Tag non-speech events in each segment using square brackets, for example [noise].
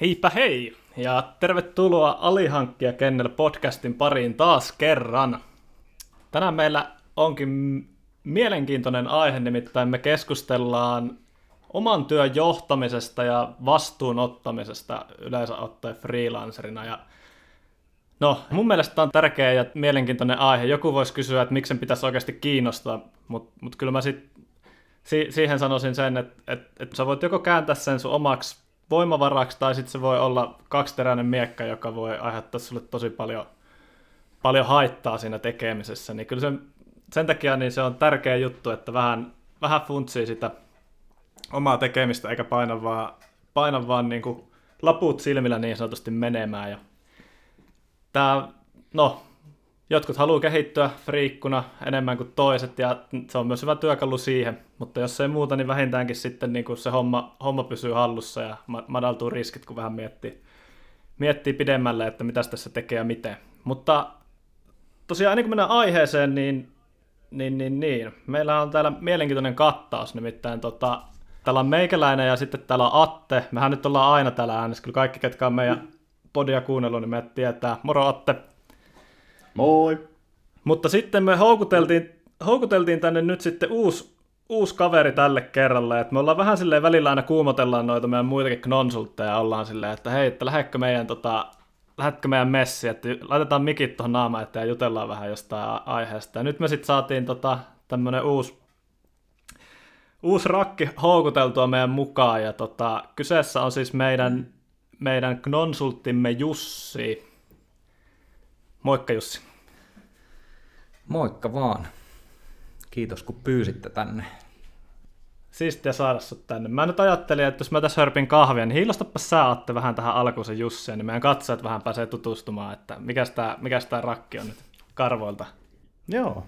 Heipä hei ja tervetuloa Alihankkija Kennel podcastin pariin taas kerran. Tänään meillä onkin mielenkiintoinen aihe, nimittäin me keskustellaan oman työn johtamisesta ja vastuunottamisesta yleensä ottaen freelancerina. Ja no, mun mielestä on tärkeä ja mielenkiintoinen aihe. Joku voisi kysyä, että miksi sen pitäisi oikeasti kiinnostaa, mutta mut kyllä mä sit, si- siihen sanoisin sen, että, että, että sä voit joko kääntää sen sun omaksi voimavaraksi, tai sitten se voi olla kaksiteräinen miekka, joka voi aiheuttaa sulle tosi paljon, paljon haittaa siinä tekemisessä. Niin kyllä se, sen takia niin se on tärkeä juttu, että vähän, vähän funtsii sitä omaa tekemistä, eikä paina vaan, paina vaan niin kuin laput silmillä niin sanotusti menemään. Ja tää, no, jotkut haluaa kehittyä friikkuna enemmän kuin toiset, ja se on myös hyvä työkalu siihen, mutta jos ei muuta, niin vähintäänkin sitten niin kuin se homma, homma pysyy hallussa ja madaltuu riskit, kun vähän miettii, miettii pidemmälle, että mitä tässä tekee ja miten. Mutta tosiaan ennen kuin mennään aiheeseen, niin, niin, niin, niin. meillä on täällä mielenkiintoinen kattaus, nimittäin tota, täällä on meikäläinen ja sitten täällä on Atte. Mehän nyt ollaan aina täällä äänessä, kyllä kaikki, ketkä on meidän podia kuunnellut, niin me tietää. Moro Atte! Moi! Mutta sitten me houkuteltiin, houkuteltiin tänne nyt sitten uusi, uusi kaveri tälle kerralle, että me ollaan vähän silleen välillä aina kuumotellaan noita meidän muitakin konsultteja, ollaan silleen, että hei, että lähdetkö meidän, tota, lähdetkö meidän messi, että laitetaan mikit tuohon naamaan eteen ja jutellaan vähän jostain aiheesta. Ja nyt me sitten saatiin tota, tämmönen uusi, uusi rakki houkuteltua meidän mukaan, ja tota, kyseessä on siis meidän, meidän konsulttimme Jussi. Moikka Jussi. Moikka vaan. Kiitos kun pyysitte tänne. Siistiä saada sut tänne. Mä nyt ajattelin, että jos mä tässä hörpin kahvia, niin hiilostapa sä Atte vähän tähän alkuun se Jussi, niin meidän katsojat vähän pääsee tutustumaan, että mikä tää, mikäs tää rakki on nyt karvoilta. Joo,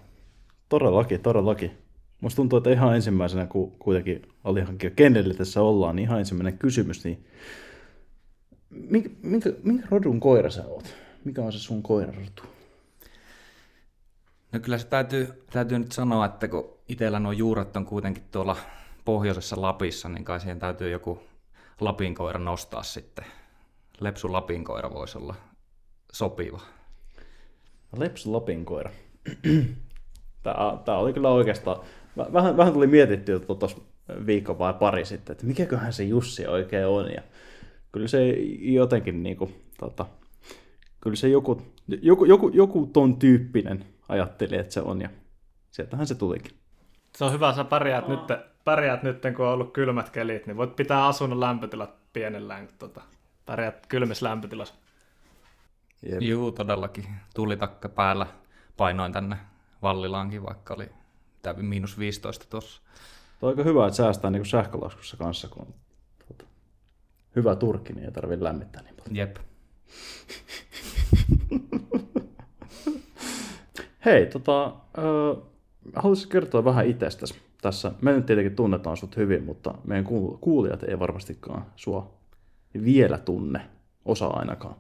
todellakin, todellakin. Musta tuntuu, että ihan ensimmäisenä, kun kuitenkin alihankkija kenelle tässä ollaan, niin ihan ensimmäinen kysymys, niin minkä, minkä, minkä rodun koira sä oot? Mikä on se sun koirarotu? No kyllä se täytyy, täytyy nyt sanoa, että kun itsellä nuo juuret on kuitenkin tuolla pohjoisessa Lapissa, niin kai siihen täytyy joku lapinkoira nostaa sitten. Lepsu lapinkoira voisi olla sopiva. Lepsu lapinkoira. [clears throat] Tämä, tämä oli kyllä oikeastaan, vähän, vähän tuli mietittyä tuossa viikko vai pari sitten, että mikäköhän se Jussi oikein on. Ja kyllä se jotenkin niin kuin, tota, kyllä se joku, joku, joku, joku ton tyyppinen ajatteli, että se on, ja sieltähän se tulikin. Se on hyvä, sä pärjäät, nyt, pärjäät nyt, kun on ollut kylmät kelit, niin voit pitää asunnon lämpötilat pienellään, kun tota, pärjäät kylmissä lämpötilassa. Jep. Juu, todellakin. Tulitakka päällä painoin tänne Vallilaankin, vaikka oli tämä miinus 15 tuossa. Tuo aika hyvä, että säästää niin sähkölaskussa kanssa, kun on tuota, hyvä turkki, niin ei tarvitse lämmittää niin paljon. Jep. [laughs] Hei, tota, äh, haluaisin kertoa vähän itsestäsi tässä. Me nyt tietenkin tunnetaan sut hyvin, mutta meidän kuulijat ei varmastikaan sua vielä tunne, osa ainakaan.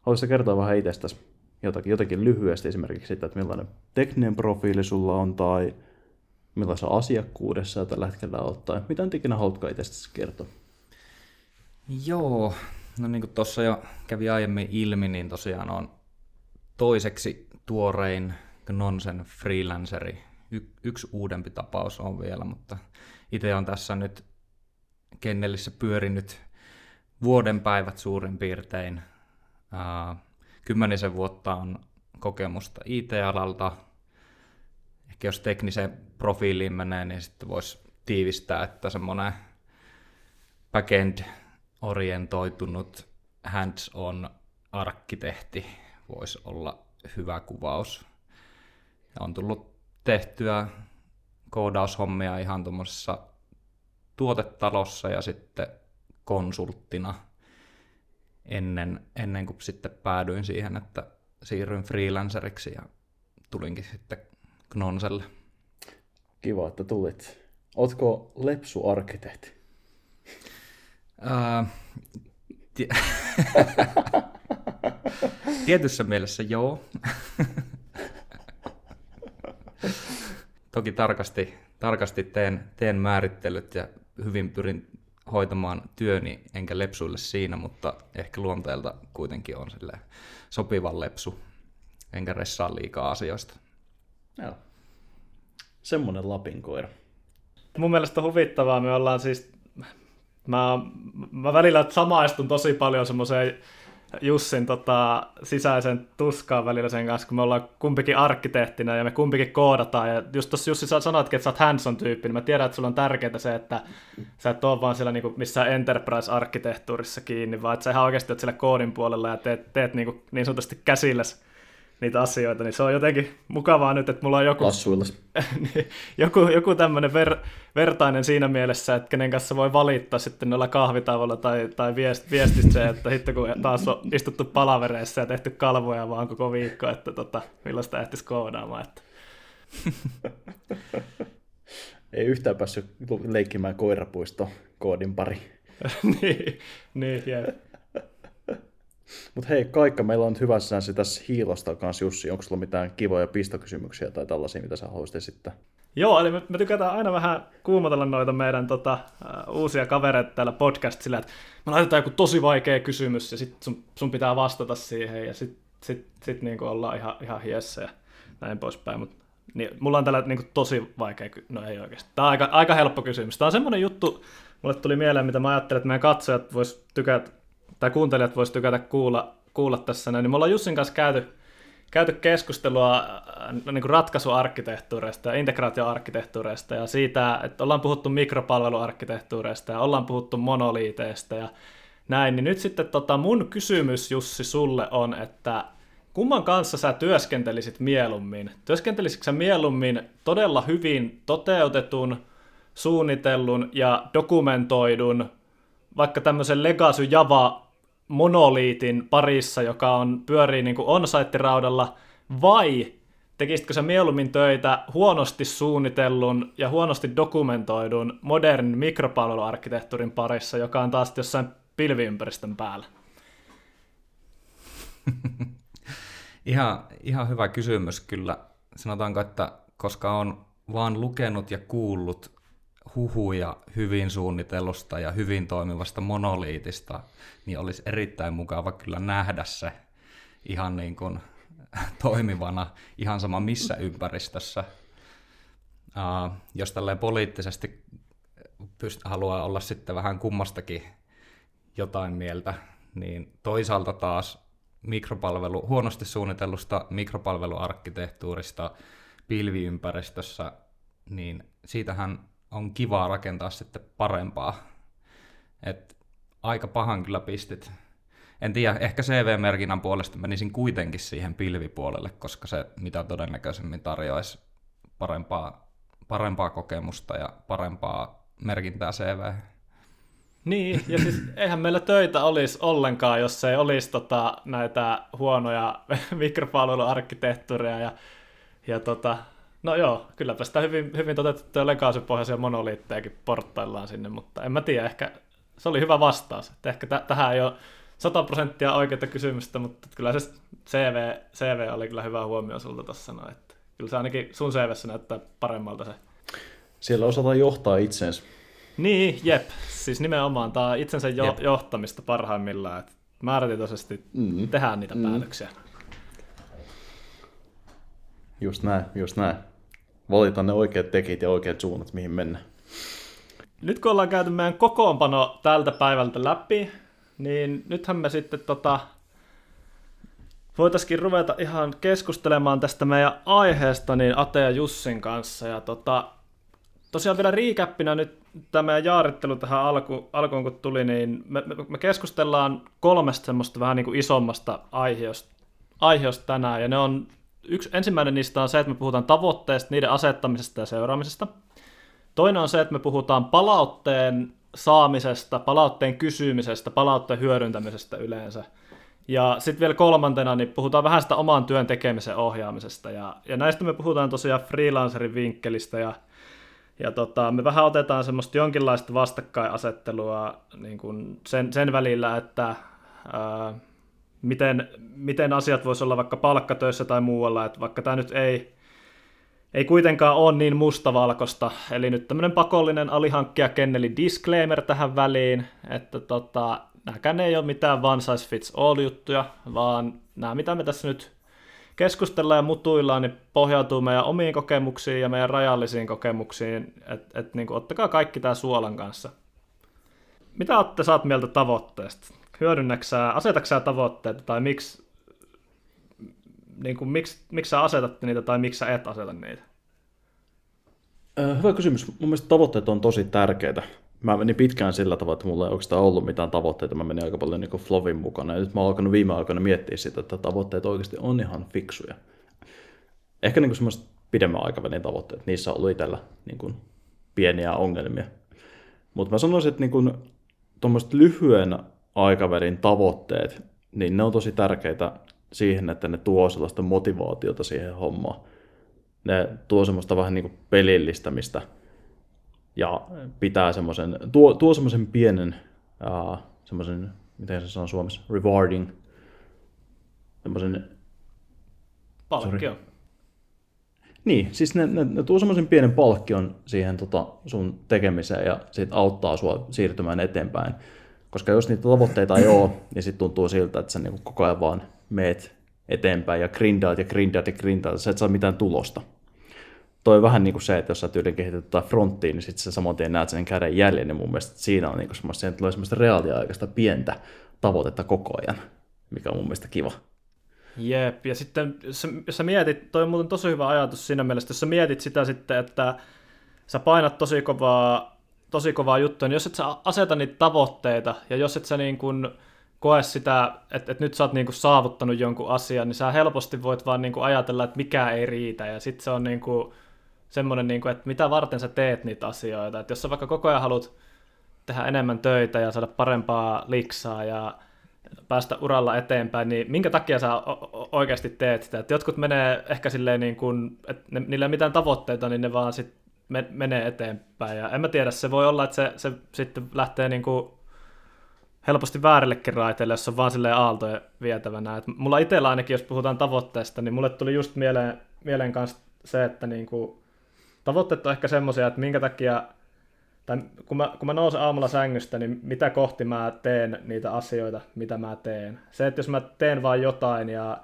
Haluaisin kertoa vähän itsestäsi jotakin, jotakin lyhyesti esimerkiksi sitä, että millainen tekninen profiili sulla on tai millaisessa asiakkuudessa tällä hetkellä olet tai mitä nyt ikinä haluatkaan itsestäsi kertoa. Joo, no niin kuin tuossa jo kävi aiemmin ilmi, niin tosiaan on toiseksi tuorein Nonsen freelanceri. Y- yksi uudempi tapaus on vielä, mutta itse on tässä nyt Kennelissä pyörinyt vuoden päivät suurin piirtein. Uh, kymmenisen vuotta on kokemusta IT-alalta. Ehkä jos tekniseen profiiliin menee, niin sitten voisi tiivistää, että semmoinen backend-orientoitunut hands-on arkkitehti voisi olla hyvä kuvaus. Ja on tullut tehtyä koodaushommia ihan tuommoisessa tuotetalossa ja sitten konsulttina ennen, ennen kuin sitten päädyin siihen, että siirryin freelanceriksi ja tulinkin sitten Knonselle. Kiva, että tulit. Ootko lepsu-arkkitehti? [laughs] Tietyssä mielessä joo. [laughs] Toki tarkasti, tarkasti teen, teen määrittelyt ja hyvin pyrin hoitamaan työni, enkä lepsuille siinä, mutta ehkä luonteelta kuitenkin on sille sopivan lepsu, enkä ressaa liikaa asioista. Joo. Semmonen Lapin koira. Mun mielestä huvittavaa, me ollaan siis, mä, mä välillä samaistun tosi paljon semmoiseen Jussin tota, sisäisen tuskaan välillä sen kanssa, kun me ollaan kumpikin arkkitehtinä ja me kumpikin koodataan. Ja just tuossa Jussi sä sanoitkin, että sä oot hands tyyppi, niin mä tiedän, että sulla on tärkeää se, että sä et ole vaan siellä niinku missään enterprise-arkkitehtuurissa kiinni, vaan että sä ihan oikeasti oot siellä koodin puolella ja teet, teet niinku niin sanotusti käsilläsi niitä asioita, niin se on jotenkin mukavaa nyt, että mulla on joku, [laughs] niin, joku, joku tämmöinen ver, vertainen siinä mielessä, että kenen kanssa voi valittaa sitten noilla kahvitavoilla tai, tai viest, viestistä se, että sitten kun taas on istuttu palavereissa ja tehty kalvoja vaan koko viikko, että tota, milloin sitä ehtisi koodaamaan. Että. [laughs] Ei yhtään päässyt leikkimään koirapuisto koodin pari. [laughs] niin, niin, jep. Mutta hei, Kaikka, meillä on hyvä säänsä tässä hiilosta kanssa, Jussi. Onko sulla mitään kivoja pistokysymyksiä tai tällaisia, mitä sä haluaisit esittää? Joo, eli me, me tykätään aina vähän kuumotella noita meidän tota, uh, uusia kavereita täällä podcastilla, että me laitetaan joku tosi vaikea kysymys ja sitten sun, sun, pitää vastata siihen ja sitten sit, sit niinku ollaan ihan, ihan hiessä ja näin poispäin. Mut, niin, mulla on tällä niinku tosi vaikea, no ei oikeasti. Tämä on aika, aika helppo kysymys. Tämä on semmoinen juttu, mulle tuli mieleen, mitä mä ajattelin, että meidän katsojat vois tykätä tai kuuntelijat voisi tykätä kuulla, kuulla tässä näin, niin me ollaan Jussin kanssa käyty, käyty keskustelua äh, niin kuin ratkaisuarkkitehtuureista ja integraatioarkkitehtuureista ja siitä, että ollaan puhuttu mikropalveluarkkitehtuureista ja ollaan puhuttu monoliiteista ja näin, niin nyt sitten tota, mun kysymys Jussi sulle on, että kumman kanssa sä työskentelisit mieluummin? Työskentelisitkö sä mieluummin todella hyvin toteutetun, suunnitellun ja dokumentoidun vaikka tämmöisen Legacy Java monoliitin parissa, joka on, pyörii niin kuin on-site-raudalla, vai tekisitkö sä mieluummin töitä huonosti suunnitellun ja huonosti dokumentoidun modernin mikropalveluarkkitehtuurin parissa, joka on taas jossain pilviympäristön päällä? [laughs] ihan, ihan hyvä kysymys kyllä. Sanotaanko, että koska on vaan lukenut ja kuullut huhuja hyvin suunnitellusta ja hyvin toimivasta monoliitista, niin olisi erittäin mukava kyllä nähdä se ihan niin kuin [laughs] toimivana, ihan sama missä ympäristössä. Uh, jos tälleen poliittisesti pyst- haluaa olla sitten vähän kummastakin jotain mieltä, niin toisaalta taas mikropalvelu, huonosti suunnitellusta mikropalveluarkkitehtuurista pilviympäristössä, niin siitähän on kivaa rakentaa sitten parempaa. Et aika pahan kyllä pistit. En tiedä, ehkä CV-merkinnän puolesta menisin kuitenkin siihen pilvipuolelle, koska se mitä todennäköisemmin tarjoaisi parempaa, parempaa kokemusta ja parempaa merkintää CV. Niin, ja siis eihän meillä töitä olisi ollenkaan, jos ei olisi tota, näitä huonoja [laughs] mikropalveluarkkitehtuureja ja, ja tota, No joo, kylläpä sitä hyvin, hyvin toteutettuja legacy-pohjaisia monoliittejakin porttaillaan sinne, mutta en mä tiedä, ehkä se oli hyvä vastaus. Että ehkä t- tähän ei ole 100 prosenttia oikeita kysymystä, mutta kyllä se CV, CV oli kyllä hyvä huomio sulta tuossa että kyllä se ainakin sun CVssä näyttää paremmalta se. Siellä osataan johtaa itsensä. Niin, jep. Siis nimenomaan tämä itsensä jo- jep. johtamista parhaimmillaan, että määrätietoisesti mm. tehdään niitä mm. päätöksiä. Just näin, just näin. Valita ne oikeat tekit ja oikeat suunnat, mihin mennä. Nyt kun ollaan käyty meidän kokoonpano tältä päivältä läpi, niin nythän me sitten tota, voitaisiin ruveta ihan keskustelemaan tästä meidän aiheesta niin Ate ja Jussin kanssa. Ja tota, tosiaan vielä riikäppinä nyt tämä meidän jaarittelu tähän alku, alkuun kun tuli, niin me, me, me keskustellaan kolmesta semmoista vähän niin kuin isommasta aiheesta, aiheesta tänään, ja ne on yksi, ensimmäinen niistä on se, että me puhutaan tavoitteista, niiden asettamisesta ja seuraamisesta. Toinen on se, että me puhutaan palautteen saamisesta, palautteen kysymisestä, palautteen hyödyntämisestä yleensä. Ja sitten vielä kolmantena niin puhutaan vähän sitä oman työn tekemisen ohjaamisesta. Ja, ja näistä me puhutaan tosiaan freelancerin vinkkelistä ja, ja tota, me vähän otetaan semmoista jonkinlaista vastakkainasettelua niin kuin sen, sen välillä, että ää, miten, miten asiat voisi olla vaikka palkkatöissä tai muualla, että vaikka tämä nyt ei, ei kuitenkaan ole niin mustavalkosta. Eli nyt tämmöinen pakollinen alihankkija kenneli disclaimer tähän väliin, että tota, nämäkään ei ole mitään one size fits all juttuja, vaan nämä mitä me tässä nyt keskustellaan ja mutuillaan, niin pohjautuu meidän omiin kokemuksiin ja meidän rajallisiin kokemuksiin, että et, niin ottakaa kaikki tämä suolan kanssa. Mitä olette saat mieltä tavoitteesta? Hyödynnäksää, asetaksää tavoitteita tai miksi, niin kuin, miksi, miksi sä asetat niitä tai miksi sä et aseta niitä? Hyvä kysymys. Mun mielestä tavoitteet on tosi tärkeitä. Mä menin pitkään sillä tavalla, että mulla ei oikeastaan ollut mitään tavoitteita. Mä menin aika paljon niin Flovin mukana. Ja nyt mä oon alkanut viime aikoina miettiä sitä, että tavoitteet oikeasti on ihan fiksuja. Ehkä niin semmoiset pidemmän aikavälin tavoitteet. Niissä on ollut itsellä niin kuin pieniä ongelmia. Mutta mä sanoisin, että niin tuommoiset lyhyen aikavälin tavoitteet, niin ne on tosi tärkeitä siihen, että ne tuo sellaista motivaatiota siihen hommaan. Ne tuo semmoista vähän niin kuin pelillistämistä ja pitää semmoisen, tuo, tuo semmoisen pienen, uh, semmoisen, miten se sanoo suomessa, rewarding, semmoisen... Palkkio. Sorry. Niin, siis ne, ne, ne tuo semmoisen pienen palkkion siihen tota, sun tekemiseen ja sit auttaa sua siirtymään eteenpäin. Koska jos niitä tavoitteita ei ole, niin sitten tuntuu siltä, että sä niinku koko ajan vaan meet eteenpäin ja grindaat ja grindaat ja grindaat, sä et saa mitään tulosta. Toi on vähän niin kuin se, että jos sä tyyliin kehität jotain fronttiin, niin sitten sä saman tien näet sen käden jäljen, niin mun mielestä siinä on niin kuin semmoista, tulee semmoista reaaliaikaista pientä tavoitetta koko ajan, mikä on mun mielestä kiva. Jep, ja sitten jos sä mietit, toi on muuten tosi hyvä ajatus siinä mielessä, jos sä mietit sitä sitten, että sä painat tosi kovaa, tosi kovaa juttua, niin jos et sä aseta niitä tavoitteita, ja jos et sä niin kuin koe sitä, että, että nyt sä oot niin kuin saavuttanut jonkun asian, niin sä helposti voit vaan niin ajatella, että mikä ei riitä, ja sitten se on niin semmoinen, niin että mitä varten sä teet niitä asioita, että jos sä vaikka koko ajan haluat tehdä enemmän töitä ja saada parempaa liksaa ja päästä uralla eteenpäin, niin minkä takia sä oikeasti teet sitä? Että jotkut menee ehkä silleen niin kuin, että ne, niillä ei mitään tavoitteita, niin ne vaan sit menee eteenpäin. Ja en mä tiedä, se voi olla, että se, se sitten lähtee niin kuin helposti väärillekin raiteille, jos on vaan silleen aaltoja vietävänä. Et mulla itsellä ainakin, jos puhutaan tavoitteesta, niin mulle tuli just mieleen, mieleen kanssa se, että niin kuin, tavoitteet on ehkä semmoisia, että minkä takia tai kun mä, kun mä nousen aamulla sängystä, niin mitä kohti mä teen niitä asioita, mitä mä teen. Se, että jos mä teen vain jotain ja,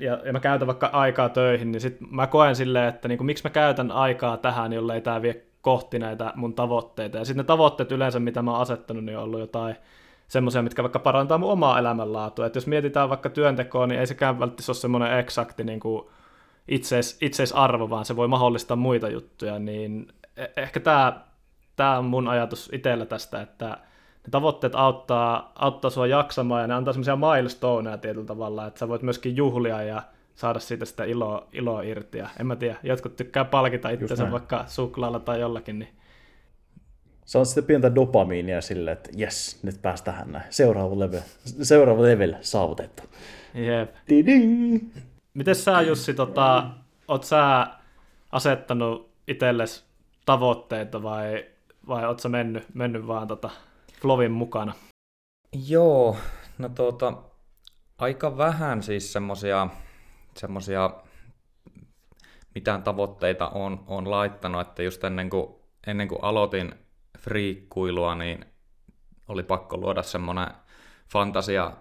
ja, ja mä käytän vaikka aikaa töihin, niin sit mä koen silleen, että niin kuin, miksi mä käytän aikaa tähän, jollei tämä vie kohti näitä mun tavoitteita. Ja sitten ne tavoitteet yleensä, mitä mä oon asettanut, niin on ollut jotain semmoisia, mitkä vaikka parantaa mun omaa elämänlaatua. Että jos mietitään vaikka työntekoa, niin ei sekään välttämättä ole semmoinen eksakti niin kuin itseis, itseisarvo, vaan se voi mahdollistaa muita juttuja, niin E- ehkä tämä, tämä on mun ajatus itsellä tästä, että ne tavoitteet auttaa, auttaa sua jaksamaan ja ne antaa semmoisia milestoneja tietyllä tavalla, että sä voit myöskin juhlia ja saada siitä sitä iloa, iloa irti. Ja en mä tiedä, jotkut tykkää palkita itsensä vaikka suklaalla tai jollakin. Niin... Se on sitten pientä dopamiinia sille, että jes, nyt päästään näin. Seuraava level, seuraava level saavutettu. Jep. Ding. Miten sä Jussi, tota, oot sä asettanut itsellesi tavoitteita vai, vai ootko sä mennyt, mennyt vaan tota Flovin mukana? Joo, no tuota, aika vähän siis semmosia, semmosia mitään tavoitteita on, on laittanut, että just ennen kuin, ennen kuin aloitin friikkuilua, niin oli pakko luoda semmoinen fantasia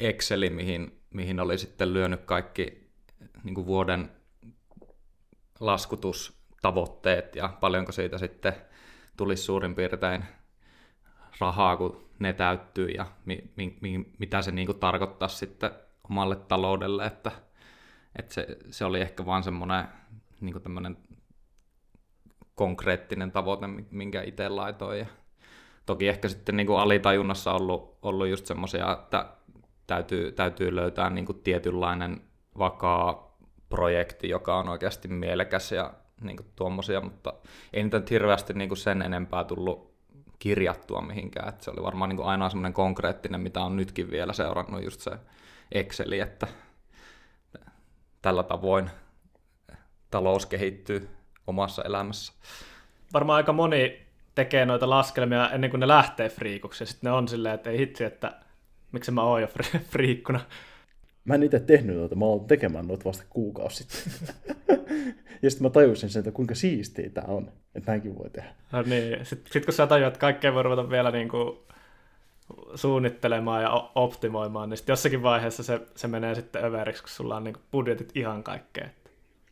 Exceli, mihin, mihin oli sitten lyönyt kaikki niin kuin vuoden laskutus tavoitteet ja paljonko siitä sitten tulisi suurin piirtein rahaa, kun ne täyttyy ja mi, mi, mi, mitä se niin kuin tarkoittaa sitten omalle taloudelle, että, että se, se oli ehkä vaan semmoinen niin kuin tämmöinen konkreettinen tavoite, minkä itse laitoin. Ja toki ehkä sitten niin kuin alitajunnassa ollut, ollut just semmoisia, että täytyy, täytyy löytää niin kuin tietynlainen vakaa projekti, joka on oikeasti mielekäs ja niin tuommoisia, mutta ei niitä nyt hirveästi niin sen enempää tullut kirjattua mihinkään. että se oli varmaan niin ainoa semmoinen konkreettinen, mitä on nytkin vielä seurannut, just se Exceli, että tällä tavoin talous kehittyy omassa elämässä. Varmaan aika moni tekee noita laskelmia ennen kuin ne lähtee friikuksi, ja sitten ne on silleen, että ei hitsi, että miksi mä oon jo [laughs] friikkuna. Mä en itse tehnyt noita, mä oon tekemään noita vasta kuukausi sitten. [laughs] ja sitten mä tajusin sen, että kuinka siistiä tämä on, että näinkin voi tehdä. No niin, sitten sit kun sä tajuat, että kaikkea voi ruveta vielä niin kuin suunnittelemaan ja optimoimaan, niin sitten jossakin vaiheessa se, se menee sitten överiksi, kun sulla on niin kuin budjetit ihan kaikkeen.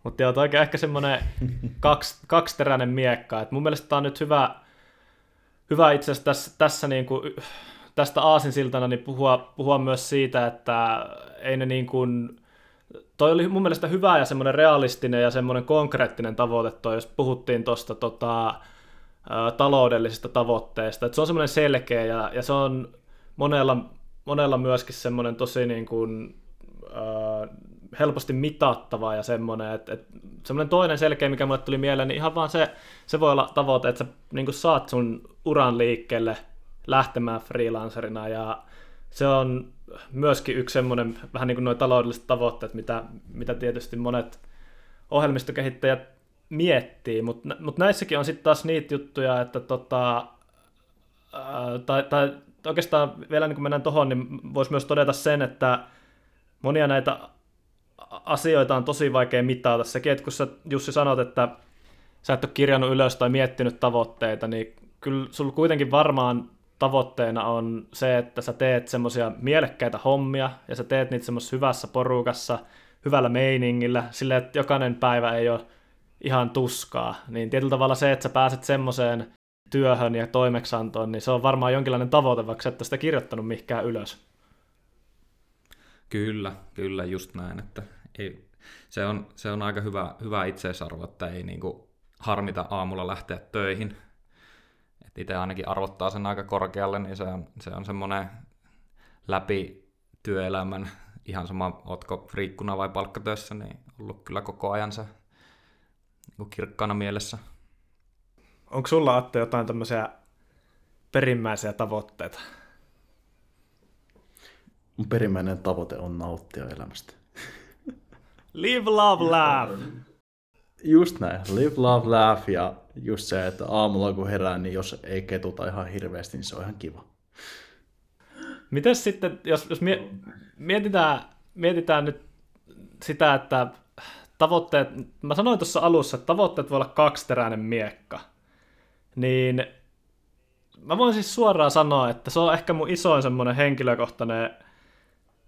Mutta joo, oikein ehkä semmoinen [laughs] kaksi, kaksiteräinen miekka. Et mun mielestä tämä on nyt hyvä, hyvä itse asiassa tässä, tässä niin kuin, tästä aasinsiltana niin puhua, puhua myös siitä, että ei ne niin kuin, toi oli mun mielestä hyvä ja semmoinen realistinen ja semmoinen konkreettinen tavoite toi, jos puhuttiin tuosta tota, taloudellisista tavoitteista. Et se on semmoinen selkeä ja, ja se on monella, monella myöskin semmoinen tosi niin kuin, äh, helposti mitattava ja semmoinen, että, että semmoinen toinen selkeä, mikä mulle tuli mieleen, niin ihan vaan se, se voi olla tavoite, että sä niin saat sun uran liikkeelle lähtemään freelancerina ja se on myöskin yksi semmoinen, vähän niin kuin nuo taloudelliset tavoitteet, mitä, mitä tietysti monet ohjelmistokehittäjät miettii, mutta mut näissäkin on sitten taas niitä juttuja, että tota, ää, tai, tai oikeastaan vielä niin kun mennään tuohon, niin voisi myös todeta sen, että monia näitä asioita on tosi vaikea mitata. Sekin, että kun sä Jussi sanot, että sä et ole kirjannut ylös tai miettinyt tavoitteita, niin kyllä sulla kuitenkin varmaan tavoitteena on se, että sä teet semmoisia mielekkäitä hommia ja sä teet niitä semmoisessa hyvässä porukassa, hyvällä meiningillä, sille että jokainen päivä ei ole ihan tuskaa. Niin tietyllä tavalla se, että sä pääset semmoiseen työhön ja toimeksantoon, niin se on varmaan jonkinlainen tavoite, vaikka sä et sitä kirjoittanut mihinkään ylös. Kyllä, kyllä, just näin, että ei, se, on, se on aika hyvä, hyvä itseisarvo, että ei niinku harmita aamulla lähteä töihin. Itse ainakin arvottaa sen aika korkealle, niin se on, se on semmoinen läpi työelämän, ihan sama, otko friikkuna vai palkkatöissä, niin ollut kyllä koko ajan se niin kirkkaana mielessä. Onko sulla Atte jotain tämmöisiä perimmäisiä tavoitteita? Mun perimmäinen tavoite on nauttia elämästä. Live, love, laugh. Just näin. Live, love, laugh ja just se, että aamulla kun herää, niin jos ei ketuta ihan hirveästi, niin se on ihan kiva. Miten sitten, jos, jos mietitään, mietitään nyt sitä, että tavoitteet, mä sanoin tuossa alussa, että tavoitteet voi olla kaksiteräinen miekka, niin mä voin siis suoraan sanoa, että se on ehkä mun isoin semmoinen henkilökohtainen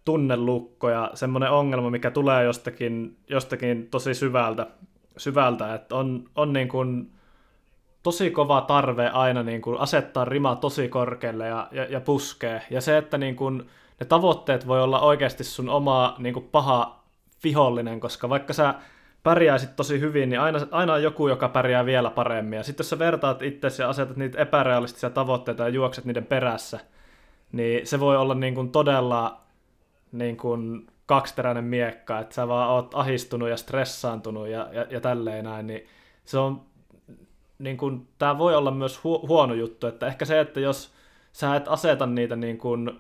tunnelukko ja semmoinen ongelma, mikä tulee jostakin, jostakin tosi syvältä, syvältä että on, on niin kuin tosi kova tarve aina niin kuin asettaa rima tosi korkealle ja, ja, ja puskee. Ja se, että niin kuin ne tavoitteet voi olla oikeasti sun oma niin kuin paha vihollinen, koska vaikka sä pärjäisit tosi hyvin, niin aina, aina on joku, joka pärjää vielä paremmin. Ja sitten jos sä vertaat itse ja asetat niitä epärealistisia tavoitteita ja juokset niiden perässä, niin se voi olla niin kuin todella niin kuin kaksiteräinen miekka, että sä vaan oot ahistunut ja stressaantunut ja, ja, ja tälleen näin, niin se on, niin kuin, tää voi olla myös hu- huono juttu, että ehkä se, että jos sä et aseta niitä niin kuin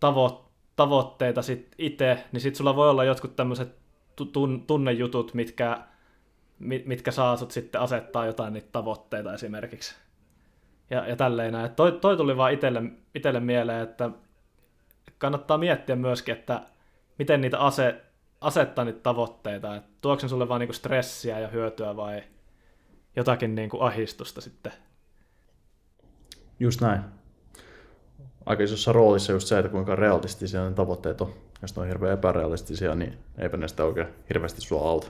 tavo- tavoitteita sit itse, niin sit sulla voi olla jotkut tämmöiset tun- tunnejutut, mitkä, mitkä saa sut sitten asettaa jotain niitä tavoitteita esimerkiksi. Ja, ja tälleen näin. Toi, toi tuli vaan itelle, itelle mieleen, että kannattaa miettiä myöskin, että miten niitä ase, asettaa niitä tavoitteita, että tuoksen sulle vaan niinku stressiä ja hyötyä vai jotakin niinku ahistusta sitten. Just näin. Aika isossa roolissa just se, että kuinka realistisia ne tavoitteet on. Jos ne on hirveän epärealistisia, niin eipä ne sitä oikein hirveästi sua auta.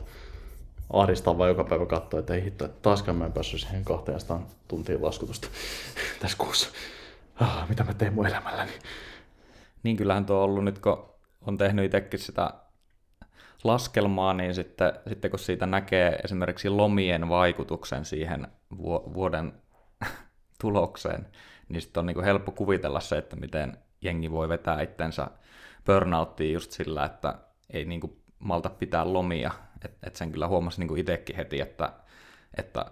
Ahdistaa vaan joka päivä katsoa, että ei hitto, että taaskaan mä en päässyt siihen 200 tuntia laskutusta [laughs] tässä kuussa. Ah, mitä mä teen mun elämälläni? Niin kyllähän tuo on ollut nyt, kun on tehnyt itsekin sitä laskelmaa, niin sitten, sitten kun siitä näkee esimerkiksi lomien vaikutuksen siihen vuoden [laughs] tulokseen, niin sitten on niin kuin helppo kuvitella se, että miten jengi voi vetää itsensä burnouttiin just sillä, että ei niin kuin malta pitää lomia. Et, et sen kyllä huomasi niin kuin itsekin heti, että, että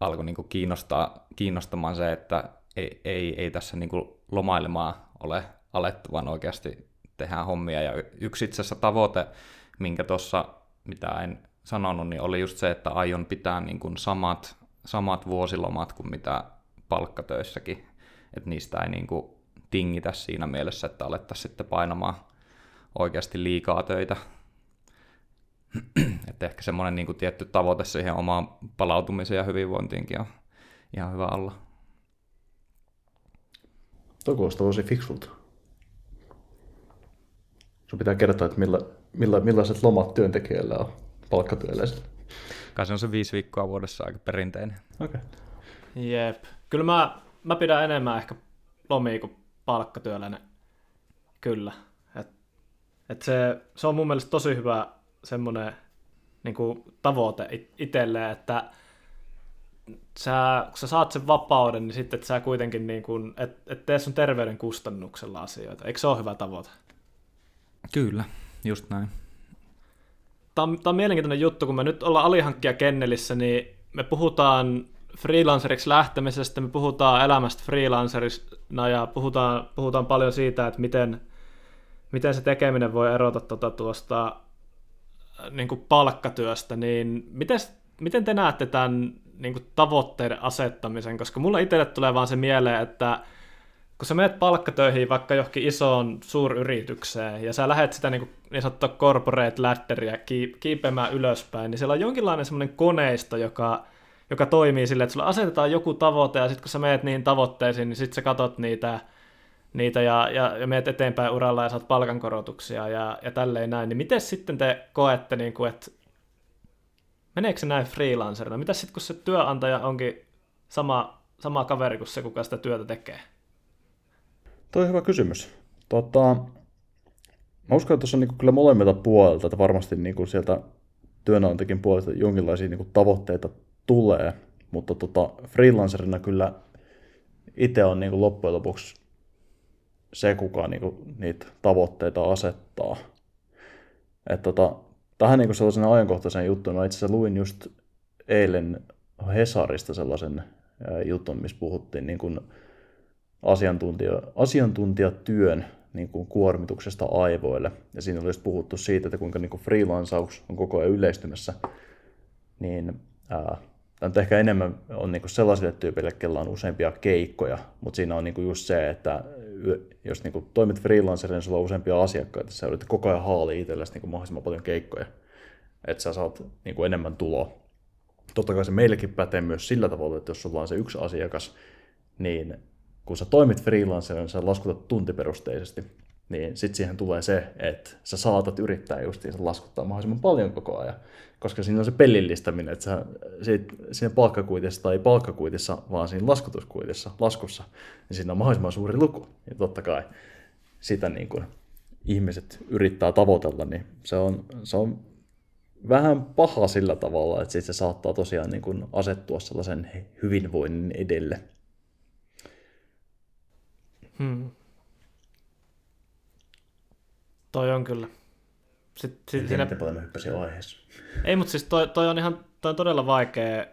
alkoi niin kuin kiinnostaa, kiinnostamaan se, että ei, ei, ei tässä niin kuin lomailemaan ole alettu, vaan oikeasti tehdään hommia. Ja yksi itse asiassa tavoite, minkä tuossa, mitä en sanonut, niin oli just se, että aion pitää niin kuin samat, samat vuosilomat kuin mitä palkkatöissäkin. Että niistä ei niin kuin tingitä siinä mielessä, että alettaisiin sitten painamaan oikeasti liikaa töitä. että ehkä semmoinen niin kuin tietty tavoite siihen omaan palautumiseen ja hyvinvointiinkin on ihan hyvä olla. Tuo kuulostaa tosi fiksulta. Sun pitää kertoa, että milla, milla, millaiset lomat työntekijöillä on palkkatyöläisillä. Kai se on se viisi viikkoa vuodessa aika perinteinen. Okei. Okay. Jep. Kyllä mä, mä pidän enemmän ehkä lomia kuin palkkatyöläinen. Kyllä. Et, et se, se on mun mielestä tosi hyvä semmoinen niin tavoite itselleen, että sä, kun sä saat sen vapauden, niin sitten että sä kuitenkin niin kuin, et, et tee sun terveyden kustannuksella asioita. Eikö se ole hyvä tavoite? Kyllä, just näin. Tämä on, tämä on mielenkiintoinen juttu, kun me nyt ollaan alihankkija Kennelissä, niin me puhutaan freelanceriksi lähtemisestä, me puhutaan elämästä freelancerina ja puhutaan, puhutaan paljon siitä, että miten, miten se tekeminen voi erota tuota tuosta niin kuin palkkatyöstä, niin miten, miten te näette tämän niin kuin tavoitteiden asettamisen, koska mulla itselle tulee vaan se mieleen, että kun sä menet palkkatöihin vaikka johonkin isoon suuryritykseen ja sä lähet sitä niin, kuin, niin sanottua corporate ladderia kiipeämään ylöspäin, niin siellä on jonkinlainen semmoinen koneisto, joka, joka toimii silleen, että sulla asetetaan joku tavoite ja sitten kun sä meet niihin tavoitteisiin, niin sitten sä katot niitä, niitä ja, ja, ja meet eteenpäin uralla ja saat palkankorotuksia ja, ja tälleen näin, niin miten sitten te koette, niin kuin, että meneekö se näin freelancerina? Mitä sitten kun se työnantaja onkin sama, sama kaveri kuin se, kuka sitä työtä tekee? Tuo on hyvä kysymys. Tota, mä uskon, että tuossa on niin kyllä molemmilta puolelta, että varmasti niin kuin sieltä työnantajakin puolelta jonkinlaisia niin kuin tavoitteita tulee, mutta tota, freelancerina kyllä itse on niin kuin loppujen lopuksi se, kuka niin kuin niitä tavoitteita asettaa. Et tota, tähän niin sellaisen ajankohtaisen juttuun, mä itse asiassa luin just eilen Hesarista sellaisen jutun, missä puhuttiin niin kuin asiantuntija, asiantuntijatyön niin kuin kuormituksesta aivoille. Ja siinä oli just puhuttu siitä, että kuinka niin kuin freelansaus on koko ajan yleistymässä. Niin ää, tämä nyt ehkä enemmän on niin kuin sellaisille tyypille, kellä on useampia keikkoja, mutta siinä on niin kuin just se, että jos niin kuin toimit freelancerina, niin sulla on useampia asiakkaita, sä yrität koko ajan haali itsellesi niin kuin mahdollisimman paljon keikkoja, että sä saat niin kuin enemmän tuloa. Totta kai se meillekin pätee myös sillä tavalla, että jos sulla on se yksi asiakas, niin kun sä toimit freelancerina, sä laskutat tuntiperusteisesti, niin sitten siihen tulee se, että sä saatat yrittää justiinsa laskuttaa mahdollisimman paljon koko ajan, koska siinä on se pelillistäminen, että sä siitä, siinä palkkakuitissa tai palkkakuitissa, vaan siinä laskutuskuitissa, laskussa, niin siinä on mahdollisimman suuri luku. Ja totta kai sitä niin kuin ihmiset yrittää tavoitella, niin se on, se on vähän paha sillä tavalla, että sitten se saattaa tosiaan niin kuin asettua sellaisen hyvinvoinnin edelle. Hmm. Toi on kyllä. Sitten, sit siinä... Miten paljon mä hyppäsin aiheessa. Ei, mutta siis toi, toi, on ihan toi on todella vaikea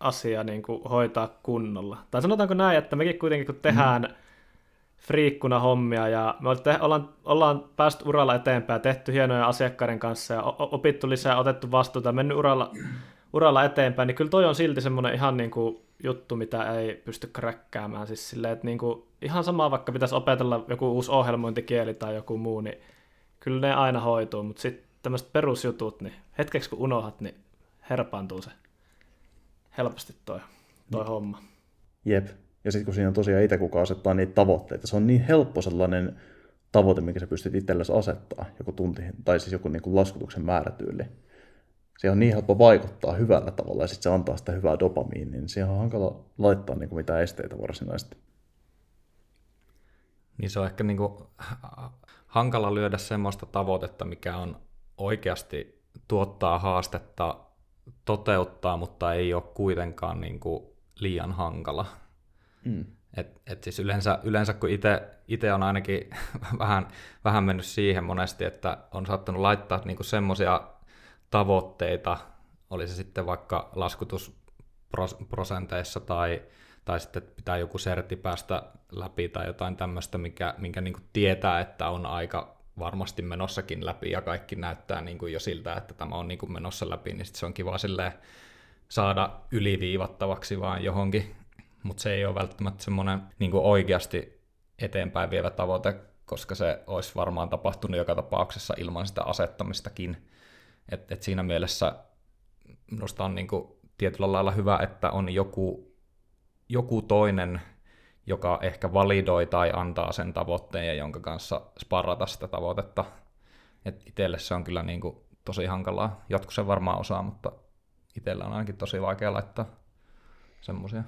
asia niin kuin hoitaa kunnolla. Tai sanotaanko näin, että mekin kuitenkin kun tehdään mm. friikkuna hommia ja me ollaan, ollaan päästy uralla eteenpäin, tehty hienoja asiakkaiden kanssa ja opittu lisää, otettu vastuuta, mennyt uralla, uralla eteenpäin, niin kyllä toi on silti semmoinen ihan niin kuin juttu, mitä ei pysty kräkkäämään. Siis silleen, että niin kuin, ihan sama vaikka pitäisi opetella joku uusi ohjelmointikieli tai joku muu, niin kyllä ne aina hoituu, mutta sitten tämmöiset perusjutut, niin hetkeksi kun unohat, niin herpaantuu se helposti toi, toi Jep. homma. Jep. Ja sitten kun siinä on tosiaan itse kuka asettaa niitä tavoitteita, se on niin helppo sellainen tavoite, mikä sä pystyt itsellesi asettaa, joku tunti, tai siis joku niin kuin laskutuksen määrätyyli. Se on niin helppo vaikuttaa hyvällä tavalla ja sitten se antaa sitä hyvää dopamiinia, niin siihen on hankala laittaa niin kuin mitään esteitä varsinaisesti. Niin se on ehkä niin kuin hankala lyödä semmoista tavoitetta, mikä on oikeasti tuottaa haastetta toteuttaa, mutta ei ole kuitenkaan niin kuin liian hankala. Mm. Et, et siis yleensä, yleensä kun itse on ainakin [laughs] vähän, vähän mennyt siihen monesti, että on saattanut laittaa niin semmoisia tavoitteita, oli se sitten vaikka laskutusprosenteissa tai tai sitten pitää joku sertti päästä läpi tai jotain tämmöistä, mikä, minkä niin tietää, että on aika varmasti menossakin läpi ja kaikki näyttää niin jo siltä, että tämä on niin menossa läpi, niin sitten se on kiva saada yliviivattavaksi vaan johonkin, mutta se ei ole välttämättä semmoinen niin oikeasti eteenpäin vievä tavoite, koska se olisi varmaan tapahtunut joka tapauksessa ilman sitä asettamistakin. Et, et siinä mielessä minusta on niin tietyllä lailla hyvä, että on joku, joku toinen, joka ehkä validoi tai antaa sen tavoitteen ja jonka kanssa sparrata sitä tavoitetta. Et itselle se on kyllä niin kuin tosi hankalaa. Jotkut sen varmaan osaa, mutta itsellä on ainakin tosi vaikea laittaa semmoisia.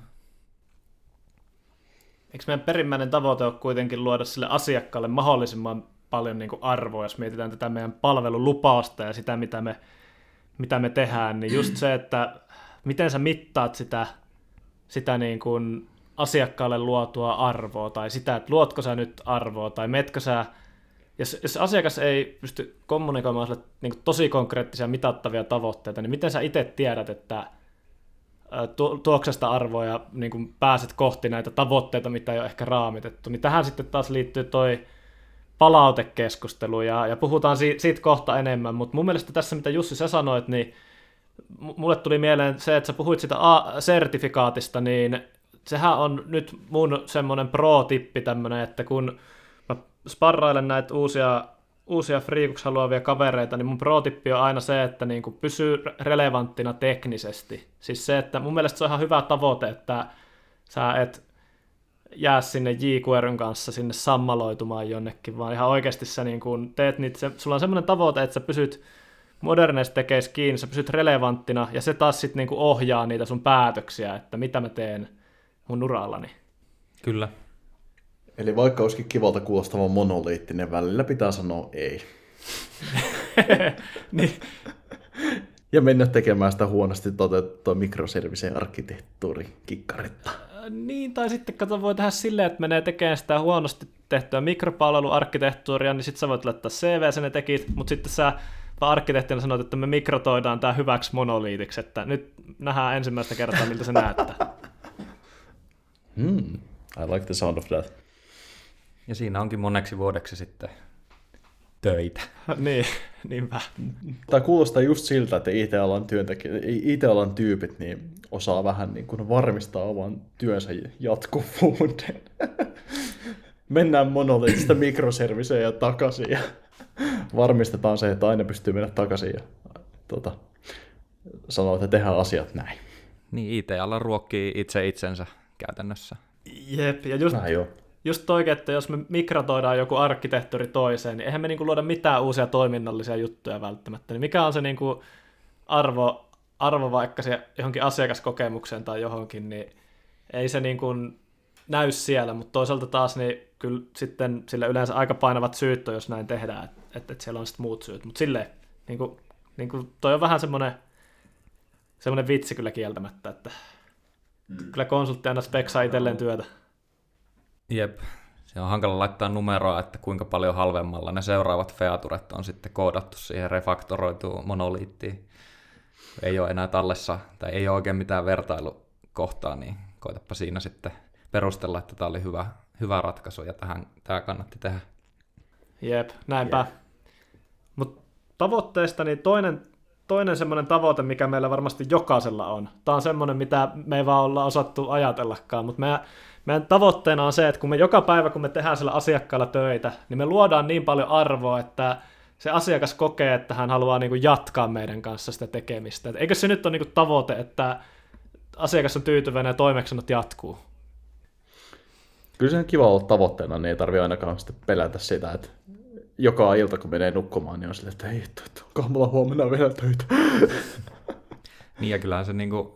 Eikö meidän perimmäinen tavoite ole kuitenkin luoda sille asiakkaalle mahdollisimman paljon niin kuin arvoa, jos mietitään tätä meidän palvelulupausta ja sitä, mitä me, mitä me tehdään, niin just se, että miten sä mittaat sitä, sitä niin kuin asiakkaalle luotua arvoa, tai sitä, että luotko sä nyt arvoa, tai metkö sä, jos, jos asiakas ei pysty kommunikoimaan sille niin kuin tosi konkreettisia mitattavia tavoitteita, niin miten sä itse tiedät, että tuoksesta arvoa ja niin kuin pääset kohti näitä tavoitteita, mitä ei ole ehkä raamitettu. Niin tähän sitten taas liittyy toi palautekeskustelu ja, ja puhutaan si- siitä kohta enemmän, mutta mun mielestä tässä, mitä Jussi sä sanoit, niin mulle tuli mieleen se, että sä puhuit sitä A-sertifikaatista, niin sehän on nyt mun semmoinen pro-tippi tämmöinen, että kun mä sparrailen näitä uusia uusia friikuksi haluavia kavereita, niin mun pro-tippi on aina se, että niin kuin pysyy relevanttina teknisesti. Siis se, että mun mielestä se on ihan hyvä tavoite, että sä et jää sinne jQueryn kanssa sinne sammaloitumaan jonnekin, vaan ihan oikeasti sä niin kuin teet niitä, se, sulla on semmoinen tavoite, että sä pysyt moderneista tekeis kiinni, sä pysyt relevanttina, ja se taas sitten niin ohjaa niitä sun päätöksiä, että mitä mä teen mun urallani. Kyllä, Eli vaikka olisikin kivalta kuulostava monoliittinen, välillä pitää sanoa ei. [laughs] niin. Ja mennä tekemään sitä huonosti toteutettua mikroserviseen arkkitehtuuri kikkaritta. Äh, niin, tai sitten kato, voi tehdä silleen, että menee tekemään sitä huonosti tehtyä mikropalveluarkkitehtuuria, niin sitten sä voit laittaa CV, sen ne tekit, mutta sitten sä arkkitehtina sanoit, että me mikrotoidaan tämä hyväksi monoliitiksi, että nyt nähdään ensimmäistä kertaa, miltä se näyttää. [laughs] Hmm, I like the sound of that. Ja siinä onkin moneksi vuodeksi sitten töitä. [laughs] niin, niinpä. Tämä kuulostaa just siltä, että IT-alan, työntekijä, IT-alan tyypit niin osaa vähän niin kuin varmistaa oman työnsä jatkuvuuden. [laughs] Mennään monoliitista mikroserviseen ja takaisin ja varmistetaan se, että aina pystyy mennä takaisin ja tota, sanoo, että tehdään asiat näin. Niin, IT-ala ruokkii itse itsensä käytännössä. Jep, ja just, Näin jo just oikein, että jos me mikrotoidaan joku arkkitehtuuri toiseen, niin eihän me niinku luoda mitään uusia toiminnallisia juttuja välttämättä. Niin mikä on se niinku arvo, arvo vaikka se johonkin asiakaskokemukseen tai johonkin, niin ei se niinku näy siellä, mutta toisaalta taas niin kyllä sitten sille yleensä aika painavat syyt on, jos näin tehdään, että, että, että siellä on sitten muut syyt. Mutta silleen, niin kuin, niin kuin, toi on vähän semmoinen, semmoinen vitsi kyllä kieltämättä, että mm. kyllä konsultti aina speksaa itselleen työtä. Jep, se on hankala laittaa numeroa, että kuinka paljon halvemmalla ne seuraavat featuret on sitten koodattu siihen refaktoroituun monoliittiin. Ei ole enää tallessa, tai ei ole oikein mitään vertailukohtaa, niin koitapa siinä sitten perustella, että tämä oli hyvä, hyvä ratkaisu ja tähän, tämä kannatti tehdä. Jep, näinpä. Jep. Mutta tavoitteesta niin toinen, toinen semmoinen tavoite, mikä meillä varmasti jokaisella on. Tämä on semmoinen, mitä me ei vaan olla osattu ajatellakaan, mutta meidän meidän tavoitteena on se, että kun me joka päivä, kun me tehdään sillä asiakkaalla töitä, niin me luodaan niin paljon arvoa, että se asiakas kokee, että hän haluaa niin kuin jatkaa meidän kanssa sitä tekemistä. Et eikö se nyt ole niin kuin tavoite, että asiakas on tyytyväinen ja toimeksiannot jatkuu? Kyllä se on kiva olla tavoitteena, niin ei tarvitse ainakaan sitten pelätä sitä, että joka ilta kun menee nukkumaan, niin on silleen, että ei, onkohan mulla huomenna vielä töitä. [laughs] niin ja kyllähän se niin kuin,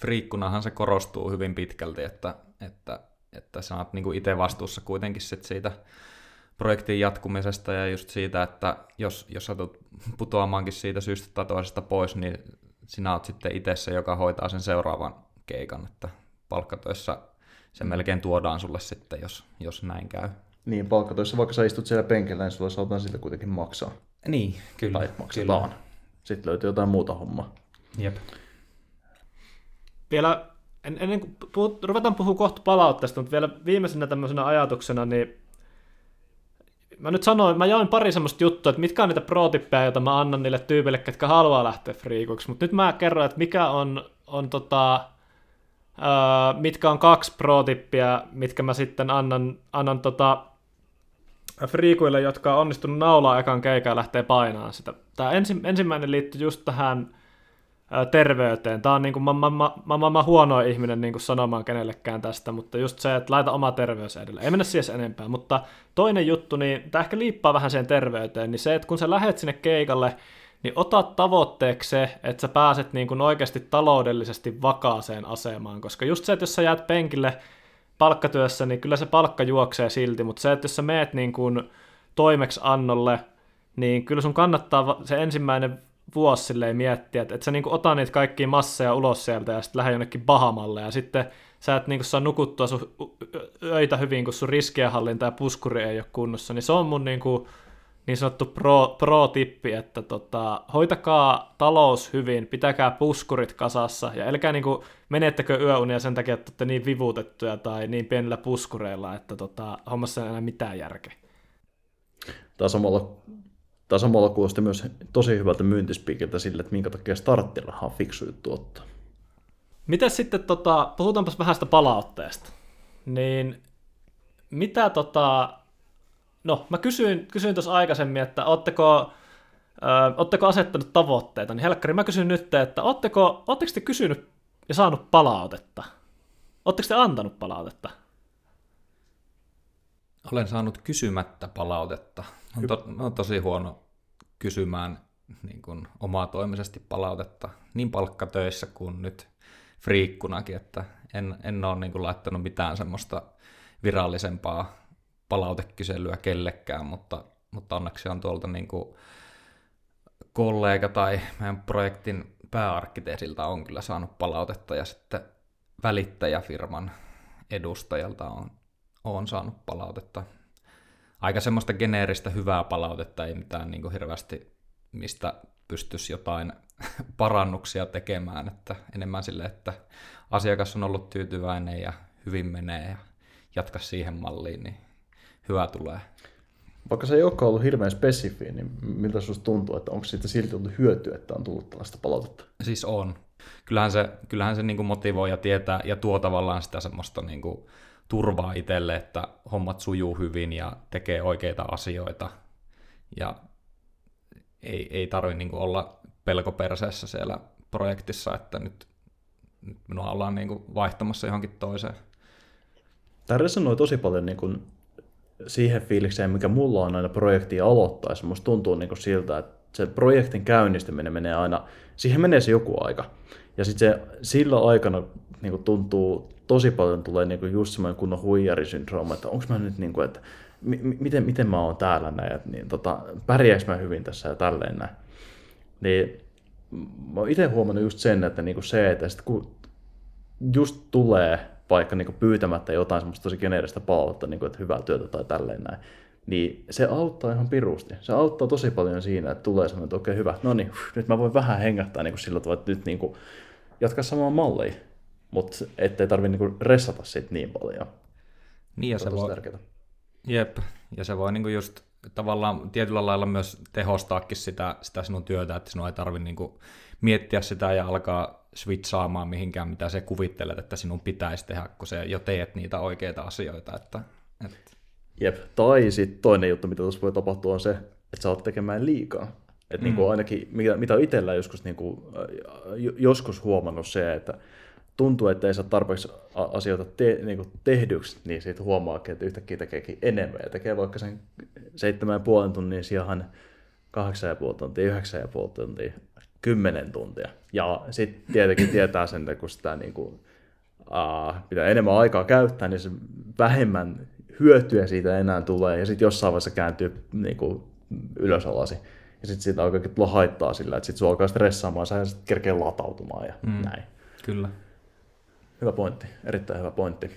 friikkunahan se korostuu hyvin pitkälti, että että, että sä oot niin itse vastuussa kuitenkin sit siitä projektin jatkumisesta ja just siitä, että jos, jos satut putoamaankin siitä syystä tai toisesta pois, niin sinä oot sitten itse se, joka hoitaa sen seuraavan keikan, että palkkatöissä se mm. melkein tuodaan sulle sitten, jos, jos näin käy. Niin, palkkatöissä vaikka sä istut siellä penkillä, niin sulla saadaan siitä kuitenkin maksaa. Niin, kyllä. Tai maksetaan. Kyllä. Sitten löytyy jotain muuta hommaa. Jep. Vielä en, ennen kuin puhut, ruvetaan puhumaan kohta palautteesta, mutta vielä viimeisenä tämmöisenä ajatuksena, niin mä nyt sanoin, mä jaoin pari semmoista juttua, että mitkä on niitä pro joita mä annan niille tyypille, ketkä haluaa lähteä friikuksi, mutta nyt mä kerron, että mikä on, on tota, uh, mitkä on kaksi pro mitkä mä sitten annan, annan tota, friikuille, jotka on onnistunut naulaa ekan keikaa ja lähtee painaa sitä. Tämä ensi, ensimmäinen liittyy just tähän ä, terveyteen. Tämä on niin kuin, mä, mä, mä, mä, mä huono ihminen niin kuin sanomaan kenellekään tästä, mutta just se, että laita oma terveys edelle. Ei mennä siis enempää, mutta toinen juttu, niin tämä ehkä liippaa vähän sen terveyteen, niin se, että kun sä lähet sinne keikalle, niin ota tavoitteeksi se, että sä pääset niin kuin oikeasti taloudellisesti vakaaseen asemaan, koska just se, että jos sä jäät penkille palkkatyössä, niin kyllä se palkka juoksee silti, mutta se, että jos sä meet niin kuin toimeksi annolle, niin kyllä sun kannattaa se ensimmäinen vuosi miettiä, että et sä niinku ota niitä kaikkia masseja ulos sieltä ja sitten lähde jonnekin Bahamalle ja sitten sä et niinku saa nukuttua sun öitä hyvin, kun sun riskienhallinta ja puskuri ei ole kunnossa, niin se on mun niinku niin sanottu pro, pro-tippi, että tota, hoitakaa talous hyvin, pitäkää puskurit kasassa ja älkää niinku menettäkö yöunia sen takia, että olette niin vivutettuja tai niin pienillä puskureilla, että tota, hommassa ei enää mitään järkeä. Tämä samalla, tämä samalla kuulosti myös tosi hyvältä myyntispiikiltä sille, että minkä takia starttiraha on fiksu juttu ottaa. Miten sitten, tota, puhutaanpas vähän sitä palautteesta, niin mitä tota, no mä kysyin, kysyin tuossa aikaisemmin, että ootteko, ö, ootteko asettanut tavoitteita, niin Helkkari, mä kysyn nyt, että ootteko, ootteko te kysynyt ja saanut palautetta? Ootteko te antanut palautetta? Olen saanut kysymättä palautetta. On, to, on tosi huono kysymään niin kuin omatoimisesti palautetta niin palkkatöissä kuin nyt friikkunakin, että en, en ole niin kuin laittanut mitään semmoista virallisempaa palautekyselyä kellekään, mutta, mutta onneksi on tuolta niin kuin kollega tai meidän projektin pääarkkitehdiltä on kyllä saanut palautetta ja sitten välittäjäfirman edustajalta on, on saanut palautetta. Aika semmoista geneeristä hyvää palautetta, ei mitään niin kuin hirveästi mistä pystyisi jotain [laughs] parannuksia tekemään, että enemmän sille, että asiakas on ollut tyytyväinen ja hyvin menee ja jatka siihen malliin, niin hyvä tulee. Vaikka se ei olekaan ollut hirveän spesifiä, niin miltä sinusta tuntuu, että onko siitä silti ollut hyötyä, että on tullut tällaista palautetta? Siis on. Kyllähän se, kyllähän se niin kuin motivoi ja tietää ja tuo tavallaan sitä semmoista niin kuin turvaa itselle, että hommat sujuu hyvin ja tekee oikeita asioita. Ja ei, ei tarvitse niin olla pelkoperseessä siellä projektissa, että nyt, nyt minua ollaan niin kuin vaihtamassa johonkin toiseen. Tämä resonoi tosi paljon niin kuin siihen fiilikseen, mikä mulla on aina projektia aloittaessa. Musta tuntuu niin kuin siltä, että se projektin käynnistyminen menee aina, siihen menee se joku aika. Ja sitten se sillä aikana niin kuin tuntuu, tosi paljon tulee niin kuin just semmoinen kunnon huijarisyndrooma, että onko mä nyt, niin kuin, että m- miten, miten mä oon täällä näin, että niin, tota, pärjääks mä hyvin tässä ja tälleen näin. Niin mä oon itse huomannut just sen, että niin kuin se, että sit kun just tulee vaikka niin kuin pyytämättä jotain semmoista tosi geneeristä palautetta, niin kuin, että hyvää työtä tai tälleen näin, niin se auttaa ihan pirusti. Se auttaa tosi paljon siinä, että tulee semmoinen, että okei okay, hyvä, no niin, nyt mä voin vähän hengähtää niin kuin sillä tavalla, että nyt niin kuin, jatkaa samaa mallia, mutta ettei tarvitse niin ressata siitä niin paljon. Niin ja se, se voi, tärkeää. Jep, ja se voi niinku just tavallaan tietyllä lailla myös tehostaakin sitä, sitä sinun työtä, että sinun ei tarvitse niinku miettiä sitä ja alkaa switchaamaan mihinkään, mitä se kuvittelet, että sinun pitäisi tehdä, kun se jo teet niitä oikeita asioita. Että, että... Jep, tai sitten toinen juttu, mitä tuossa voi tapahtua, on se, että sä oot tekemään liikaa. Et niinku mm. niin ainakin, mitä, mitä itsellä joskus, niin kuin, joskus huomannut se, että tuntuu, että ei saa tarpeeksi asioita te, niin kuin tehdyksi, niin siitä huomaakin, että yhtäkkiä tekeekin enemmän. Ja tekee vaikka sen seitsemän ja puolen tunnin sijaan kahdeksan ja puoli tuntia, yhdeksän ja puoli tuntia, kymmenen tuntia. Ja sitten tietenkin tietää sen, että kun sitä niin kuin, uh, mitä enemmän aikaa käyttää, niin se vähemmän hyötyä siitä enää tulee. Ja sitten jossain vaiheessa kääntyy niin kuin, ylös alasi. Ja sitten siitä alkaa tulla haittaa sillä, että sitten sun alkaa stressaamaan, sä sitten kerkee latautumaan ja mm, näin. Kyllä. Hyvä pointti, erittäin hyvä pointti.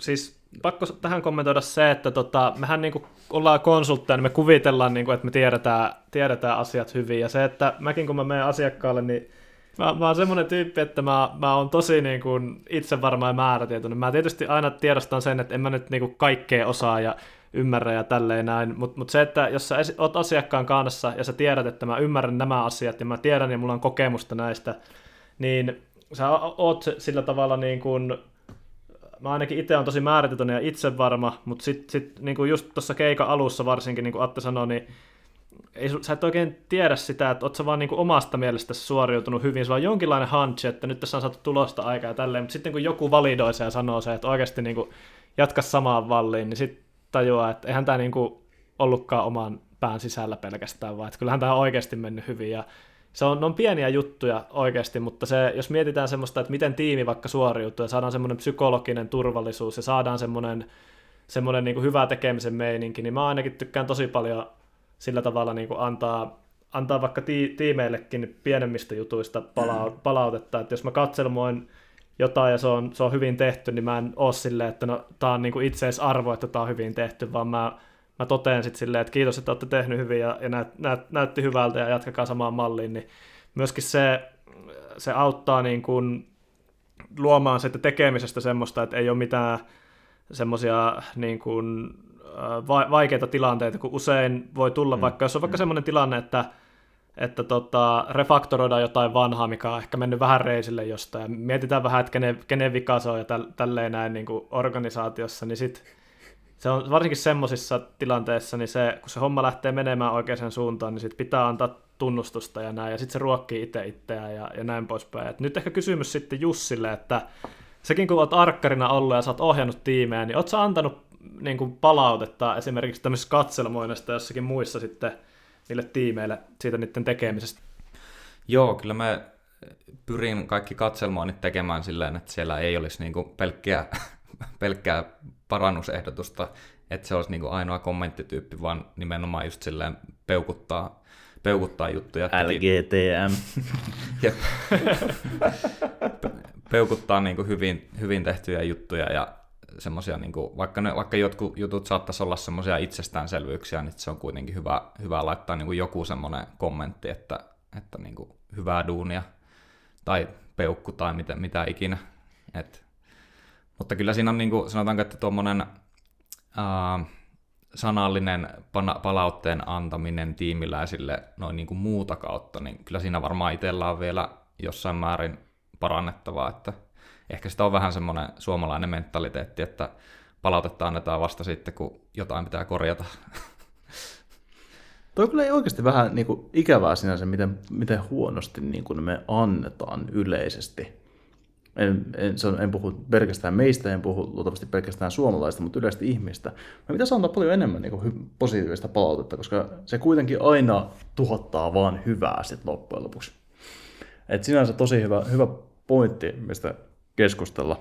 Siis pakko tähän kommentoida se, että tota, mehän niinku ollaan konsultteja, niin me kuvitellaan, niinku, että me tiedetään, tiedetään asiat hyvin. Ja se, että mäkin kun mä menen asiakkaalle, niin mä, mä oon semmoinen tyyppi, että mä, mä oon tosi niinku itse varma ja määrätietoinen. Mä tietysti aina tiedostan sen, että en mä nyt niinku kaikkea osaa ja ymmärrä ja tälleen näin, mutta mut se, että jos sä oot asiakkaan kanssa ja sä tiedät, että mä ymmärrän nämä asiat ja mä tiedän ja mulla on kokemusta näistä, niin sä oot sillä tavalla niin kuin, mä ainakin itse on tosi määriteltynyt ja itsevarma, mutta sitten sit, niinku just tuossa keikan alussa varsinkin, niin kuin Atte sanoi, niin ei, sä et oikein tiedä sitä, että oot sä vaan niinku omasta mielestä suoriutunut hyvin, se on jonkinlainen hunch, että nyt tässä on saatu tulosta aikaa ja tälleen, mutta sitten kun joku validoi se ja sanoo se, että oikeasti niinku jatka samaan valliin, niin sitten tajuaa, että eihän tämä niinku ollutkaan oman pään sisällä pelkästään, vaan että kyllähän tämä on oikeasti mennyt hyvin ja se on, on pieniä juttuja oikeasti, mutta se, jos mietitään semmoista, että miten tiimi vaikka suoriutuu ja saadaan semmoinen psykologinen turvallisuus ja saadaan semmoinen, semmoinen niin kuin hyvä tekemisen meininki, niin mä ainakin tykkään tosi paljon sillä tavalla niin kuin antaa, antaa vaikka ti- tiimeillekin pienemmistä jutuista pala- palautetta, että jos mä katselmoin jotain ja se on, se on hyvin tehty, niin mä en oo silleen, että no, tää on niin itseisarvo, että tää on hyvin tehty, vaan mä mä totean sitten silleen, että kiitos, että olette tehnyt hyvin ja, ja näyt, näyt, näytti hyvältä ja jatkakaa samaan malliin, niin myöskin se, se auttaa niin kuin luomaan sitten tekemisestä semmoista, että ei ole mitään semmoisia niin kuin, vaikeita tilanteita, kun usein voi tulla mm. vaikka, jos on vaikka mm. semmoinen tilanne, että että tota, refaktoroidaan jotain vanhaa, mikä on ehkä mennyt vähän reisille jostain, ja mietitään vähän, että kenen, kenen vika se on ja tälleen näin niin kuin organisaatiossa, niin sitten se on varsinkin semmoisissa tilanteissa, niin se, kun se homma lähtee menemään oikeaan suuntaan, niin sit pitää antaa tunnustusta ja näin, ja sitten se ruokkii itse itseään ja, ja näin poispäin. Et nyt ehkä kysymys sitten Jussille, että sekin kun olet arkkarina ollut ja sä oot ohjannut tiimeä, niin oot sä antanut niin kuin palautetta esimerkiksi tämmöisessä katselmoinnista jossakin muissa sitten niille tiimeille siitä niiden tekemisestä? Joo, kyllä mä pyrin kaikki katselmoinnit tekemään silleen, että siellä ei olisi niin kuin pelkkiä, [laughs] pelkkää parannusehdotusta, että se olisi niin kuin ainoa kommenttityyppi, vaan nimenomaan just silleen peukuttaa, peukuttaa juttuja. LGTM. [laughs] ja peukuttaa niin kuin hyvin, hyvin tehtyjä juttuja ja semmoisia, niin kuin, vaikka, ne, vaikka jotkut jutut saattaisi olla semmoisia itsestäänselvyyksiä, niin se on kuitenkin hyvä, hyvä laittaa niin kuin joku semmoinen kommentti, että, että niin kuin hyvää duunia tai peukku tai mitä, mitä ikinä. Et mutta kyllä siinä on, niin kuin, sanotaanko, että tuommoinen uh, sanallinen palautteen antaminen tiimiläisille noin niin kuin muuta kautta, niin kyllä siinä varmaan itsellä on vielä jossain määrin parannettavaa, että ehkä sitä on vähän semmoinen suomalainen mentaliteetti, että palautetta annetaan vasta sitten, kun jotain pitää korjata. Toi kyllä ei oikeasti vähän niin kuin, ikävää sinänsä, miten, miten huonosti niin kuin me annetaan yleisesti en, en, en puhu pelkästään meistä, en puhu luultavasti pelkästään suomalaista, mutta yleisesti ihmistä. Me pitäisi antaa paljon enemmän niin kuin, positiivista palautetta, koska se kuitenkin aina tuottaa vaan hyvää sitten loppujen lopuksi. Et sinänsä tosi hyvä, hyvä pointti, mistä keskustella.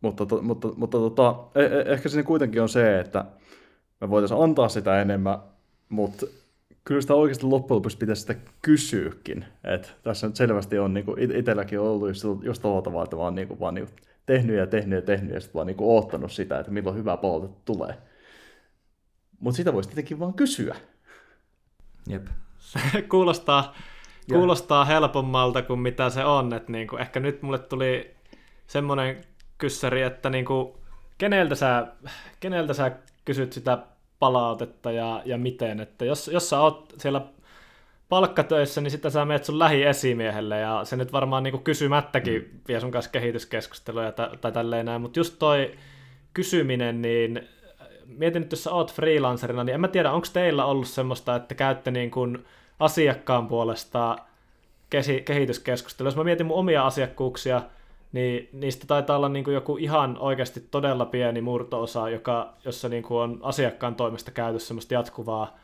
Mutta, to, mutta, mutta tota, eh, ehkä siinä kuitenkin on se, että me voitaisiin antaa sitä enemmän, mutta kyllä sitä oikeasti loppujen lopuksi pitäisi sitä kysyäkin. että tässä nyt selvästi on niin kuin itselläkin ollut just, just tuolla tavalla, että vaan, niin kuin, vaan niin kuin tehnyt ja tehnyt ja tehnyt ja sitten vaan niin kuin oottanut sitä, että milloin hyvää palautetta tulee. Mutta sitä voisi tietenkin vaan kysyä. Jep. [laughs] Se kuulostaa, kuulostaa helpommalta kuin mitä se on. Että niin kuin, ehkä nyt mulle tuli semmoinen kyssäri, että niin kuin, keneltä, sä, keneltä sä kysyt sitä palautetta ja, ja miten. Että jos, jos sä oot siellä palkkatöissä, niin sitten sä menet sun lähiesimiehelle ja se nyt varmaan niin kuin kysymättäkin mm. vie sun kanssa kehityskeskusteluja tai, tai tälleen näin. Mutta just toi kysyminen, niin mietin nyt, jos sä oot freelancerina, niin en mä tiedä, onko teillä ollut semmoista, että käytte niin kuin asiakkaan puolesta kehityskeskustelua. Jos mä mietin mun omia asiakkuuksia, niin niistä taitaa olla niin kuin joku ihan oikeasti todella pieni murtoosa, joka, jossa niin kuin on asiakkaan toimesta käyty semmoista jatkuvaa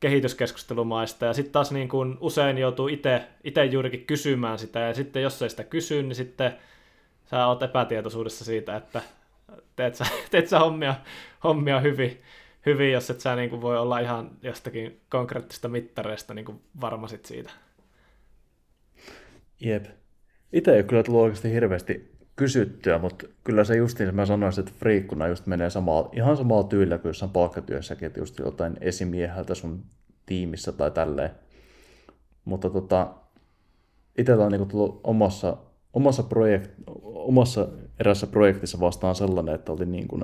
kehityskeskustelumaista, ja sitten taas niin kuin usein joutuu itse juurikin kysymään sitä, ja sitten jos ei sitä kysy, niin sitten sä oot epätietoisuudessa siitä, että teet sä, [laughs] teet sä hommia, hommia hyvin, hyvin, jos et sä niin kuin voi olla ihan jostakin konkreettista mittareista niin kuin varma sit siitä. Jep. Itse ei ole kyllä tullut oikeasti hirveästi kysyttyä, mutta kyllä se justiin, mä sanoisin, että friikkuna just menee samaa, ihan samalla tyylillä kuin jossain palkkatyössäkin, että just jotain esimieheltä sun tiimissä tai tälleen. Mutta tota, itsellä on niinku tullut omassa, omassa, projekt, omassa erässä projektissa vastaan sellainen, että oli niin kuin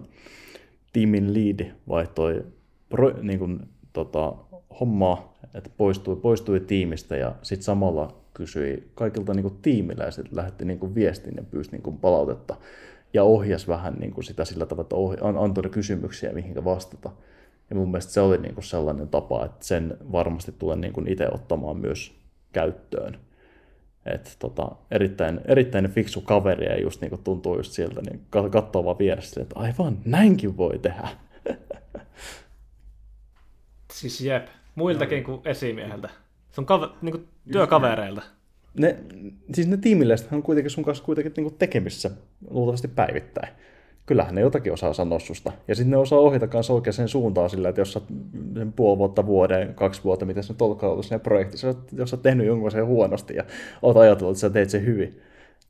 tiimin lead vaihtoi pro, niin kuin, tota, hommaa, että poistui, poistui tiimistä ja sitten samalla kysyi kaikilta niin tiimiläisiltä, lähetti niin viestin ja pyysi niin palautetta. ja ohjas vähän niin kuin sitä sillä tavalla, että ohja, antoi kysymyksiä, mihin vastata. Ja mun mielestä se oli niin kuin sellainen tapa, että sen varmasti tulen niin kuin itse ottamaan myös käyttöön. Et tota, erittäin, erittäin fiksu kaveri ja just niin kuin tuntuu just sieltä, niin katsoo vaan vieressä, että aivan näinkin voi tehdä. [laughs] Siis jep, muiltakin kuin esimieheltä. Se on kave, niin kuin työkavereilta. Ne, siis ne tiimiläiset on kuitenkin sun kanssa kuitenkin niin kuin tekemissä luultavasti päivittäin. Kyllähän ne jotakin osaa sanoa susta. Ja sitten ne osaa ohjata kanssa oikeaan suuntaan sillä, että jos sä sen puoli vuotta, vuoden, kaksi vuotta, mitä sä nyt ollut siinä projektissa, jos sä oot tehnyt jonkun sen huonosti ja oot ajatellut, että sä teet sen hyvin,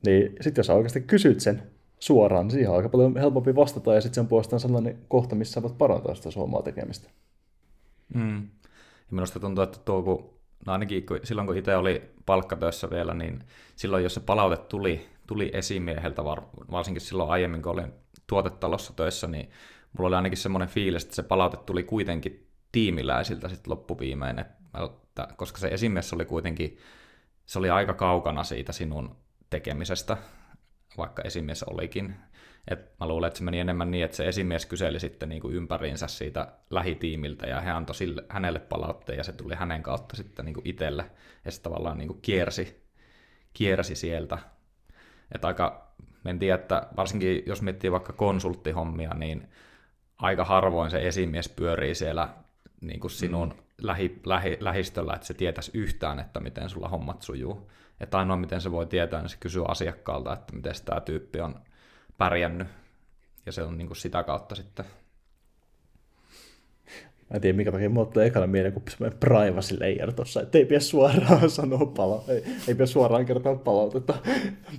niin sitten jos sä oikeasti kysyt sen suoraan, niin siihen on aika paljon helpompi vastata ja sitten sen puolestaan sellainen kohta, missä sä voit parantaa sitä suomaa tekemistä. Mm. Ja minusta tuntuu, että tuo, kun, no ainakin kun, silloin kun itse oli palkkatöissä vielä, niin silloin jos se palaute tuli, tuli esimieheltä, var, varsinkin silloin aiemmin, kun olin tuotetalossa töissä, niin mulla oli ainakin semmoinen fiilis, että se palaute tuli kuitenkin tiimiläisiltä sitten loppuviimein, että, koska se esimies oli kuitenkin, se oli aika kaukana siitä sinun tekemisestä, vaikka esimies olikin. Et mä luulen, että se meni enemmän niin, että se esimies kyseli sitten niin kuin ympäriinsä siitä lähitiimiltä ja he antoi sille, hänelle palautteen ja se tuli hänen kautta sitten niin kuin itselle ja se tavallaan niin kuin kiersi, kiersi sieltä. Että aika, en tiedä, että varsinkin jos miettii vaikka konsulttihommia, niin aika harvoin se esimies pyörii siellä niin kuin sinun mm. lähi, lähi, lähistöllä, että se tietäisi yhtään, että miten sulla hommat sujuu. Että ainoa miten se voi tietää, niin se kysyy asiakkaalta, että miten tämä tyyppi on pärjännyt. Ja se on niin kuin sitä kautta sitten. Mä en tiedä, mikä takia mulla tulee ekana mieleen, kun semmoinen privacy layer tossa, että ei pidä suoraan [laughs] sanoa pala, ei, ei pidä suoraan kertoa palautetta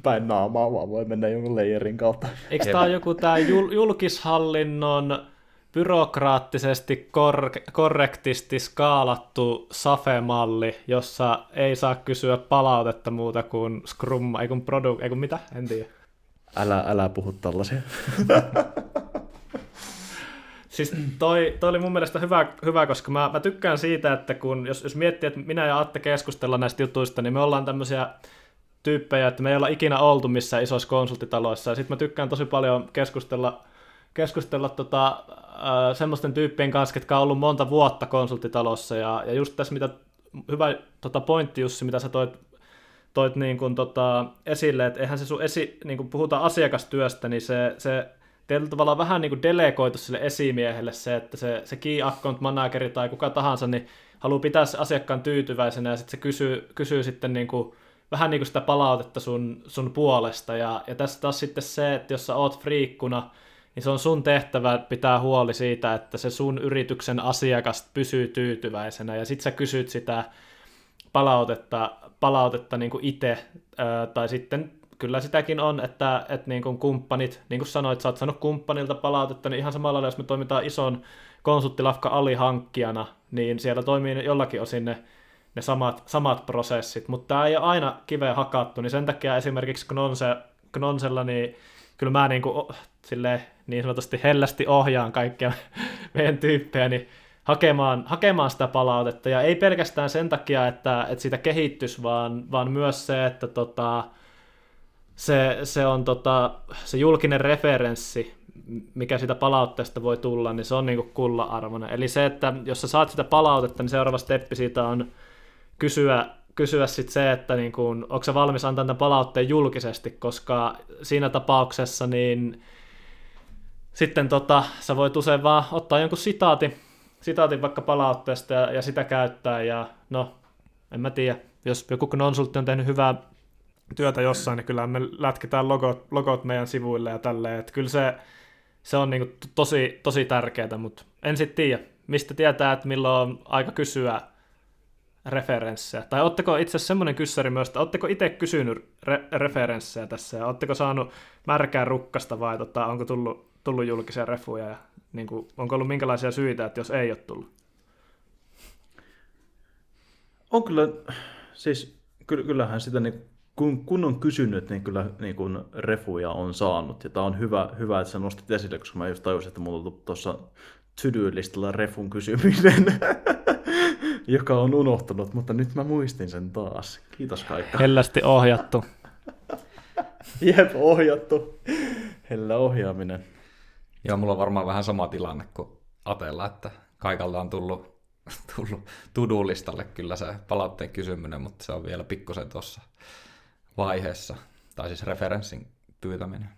päin naamaa, vaan voi mennä jonkun layerin kautta. Eikö tämä joku tämä jul- julkishallinnon byrokraattisesti kor- korrektisti skaalattu SAFE-malli, jossa ei saa kysyä palautetta muuta kuin Scrum, ei kun product, ei kun mitä, en tiedä. Älä, älä puhu tällaisia. [laughs] siis toi, toi oli mun mielestä hyvä, hyvä koska mä, mä tykkään siitä, että kun, jos, jos miettii, että minä ja Atte keskustella näistä jutuista, niin me ollaan tämmöisiä tyyppejä, että me ei olla ikinä oltu missään isoissa konsulttitaloissa. Ja sitten mä tykkään tosi paljon keskustella, keskustella tota, äh, semmoisten tyyppien kanssa, jotka on ollut monta vuotta konsulttitalossa. Ja, ja just tässä, mitä hyvä tota pointti Jussi, mitä sä toit toit niin kuin, tota, esille, että eihän se sun esi, niin kuin puhutaan asiakastyöstä, niin se, se teillä tavallaan vähän niin kuin delegoitu sille esimiehelle se, että se, se key account manageri tai kuka tahansa, niin haluaa pitää se asiakkaan tyytyväisenä ja sitten se kysyy, kysyy sitten niin kuin, vähän niin kuin sitä palautetta sun, sun puolesta. Ja, ja tässä taas sitten se, että jos sä oot friikkuna, niin se on sun tehtävä pitää huoli siitä, että se sun yrityksen asiakas pysyy tyytyväisenä. Ja sitten sä kysyt sitä palautetta, palautetta niin kuin itse, tai sitten kyllä sitäkin on, että, että niin kuin kumppanit, niin kuin sanoit, sä oot saanut kumppanilta palautetta, niin ihan samalla jos me toimitaan ison konsulttilafka alihankkijana, niin siellä toimii jollakin osin ne, ne samat, samat prosessit, mutta tämä ei ole aina kiveen hakattu, niin sen takia esimerkiksi Knonse, Knonsella, niin kyllä mä niin, kuin, silleen, niin sanotusti hellästi ohjaan kaikkia [laughs] meidän tyyppejä, niin hakemaan, hakemaan sitä palautetta, ja ei pelkästään sen takia, että, että siitä kehittyisi, vaan, vaan myös se, että tota, se, se on tota, se julkinen referenssi, mikä sitä palautteesta voi tulla, niin se on niinku kulla-arvoinen. Eli se, että jos sä saat sitä palautetta, niin seuraava steppi siitä on kysyä, kysyä sit se, että niinku, onko se valmis antaa tämän palautteen julkisesti, koska siinä tapauksessa niin sitten tota, sä voit usein vaan ottaa jonkun sitaatin, sitaatin vaikka palautteesta ja, ja sitä käyttää, ja no, en mä tiedä, jos joku konsultti on tehnyt hyvää työtä jossain, niin kyllä me lätketään logot, logot meidän sivuille ja tälleen, että kyllä se, se on niin tosi, tosi tärkeää, mutta en sitten tiedä, mistä tietää, että milloin on aika kysyä referenssejä. Tai otteko itse asiassa semmoinen kyssäri myös, että otteko itse kysynyt re- referenssejä tässä? Ja otteko saanut märkää rukkasta vai tota, onko tullut, tullut julkisia refuja ja niin kuin, onko ollut minkälaisia syitä, että jos ei ole tullut? On kyllä, siis kyllähän sitä niin kun, kun on kysynyt, niin kyllä niin kun refuja on saanut. Ja tämä on hyvä, hyvä, että sä nostit esille, koska mä just tajusin, että mulla on tuossa to-do-listalla refun kysyminen, [laughs] joka on unohtunut, mutta nyt mä muistin sen taas. Kiitos Kaikka. Hellästi ohjattu. [laughs] Jep, ohjattu. Hellä ohjaaminen. Joo, mulla on varmaan vähän sama tilanne kuin Atella, että kaikalta on tullut, [laughs] tullut tudulistalle kyllä se palautteen kysyminen, mutta se on vielä pikkusen tuossa vaiheessa, tai siis referenssin pyytäminen.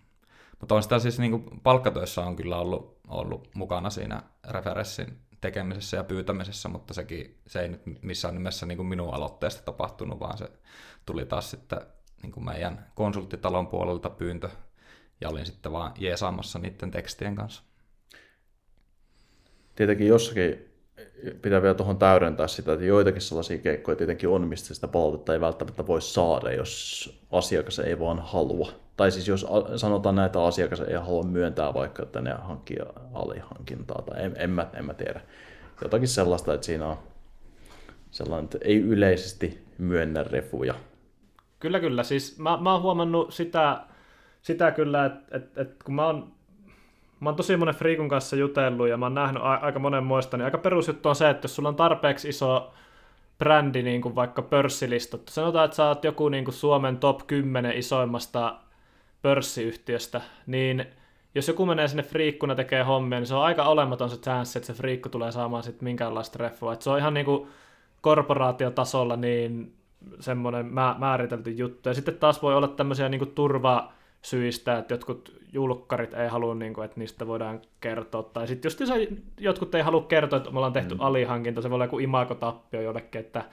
Mutta on sitä siis niin kuin palkkatöissä on kyllä ollut, ollut mukana siinä referenssin tekemisessä ja pyytämisessä, mutta sekin, se ei nyt missään nimessä niin kuin minun aloitteesta tapahtunut, vaan se tuli taas sitten niin kuin meidän konsulttitalon puolelta pyyntö, ja olin sitten vaan jeesaamassa niiden tekstien kanssa. Tietenkin jossakin pitää vielä tuohon täydentää sitä, että joitakin sellaisia keikkoja tietenkin on, mistä sitä palautetta ei välttämättä voi saada, jos asiakas ei vaan halua. Tai siis jos sanotaan näitä asiakas ei halua myöntää vaikka, että ne hankkii alihankintaa, tai en, en, mä, en mä tiedä. Jotakin sellaista, että siinä on sellainen, että ei yleisesti myönnä refuja. Kyllä, kyllä. Siis mä, mä oon huomannut sitä, sitä kyllä, että, että, että kun mä oon mä oon tosi monen friikun kanssa jutellut ja mä oon nähnyt a- aika monen muista, niin aika perusjuttu on se, että jos sulla on tarpeeksi iso brändi, niin kuin vaikka pörssilistot, sanotaan, että sä oot joku niin kuin Suomen top 10 isoimmasta pörssiyhtiöstä, niin jos joku menee sinne friikkuna tekee hommia, niin se on aika olematon se chance, että se friikku tulee saamaan sitten minkäänlaista refua. Et se on ihan niin kuin korporaatiotasolla niin semmoinen määritelty juttu. Ja sitten taas voi olla tämmöisiä niin kuin turva syistä, että jotkut julkkarit ei halua, niin kuin, että niistä voidaan kertoa. Tai sitten just jotkut ei halua kertoa, että me ollaan tehty mm. alihankinta, se voi olla joku imakotappio jollekin, että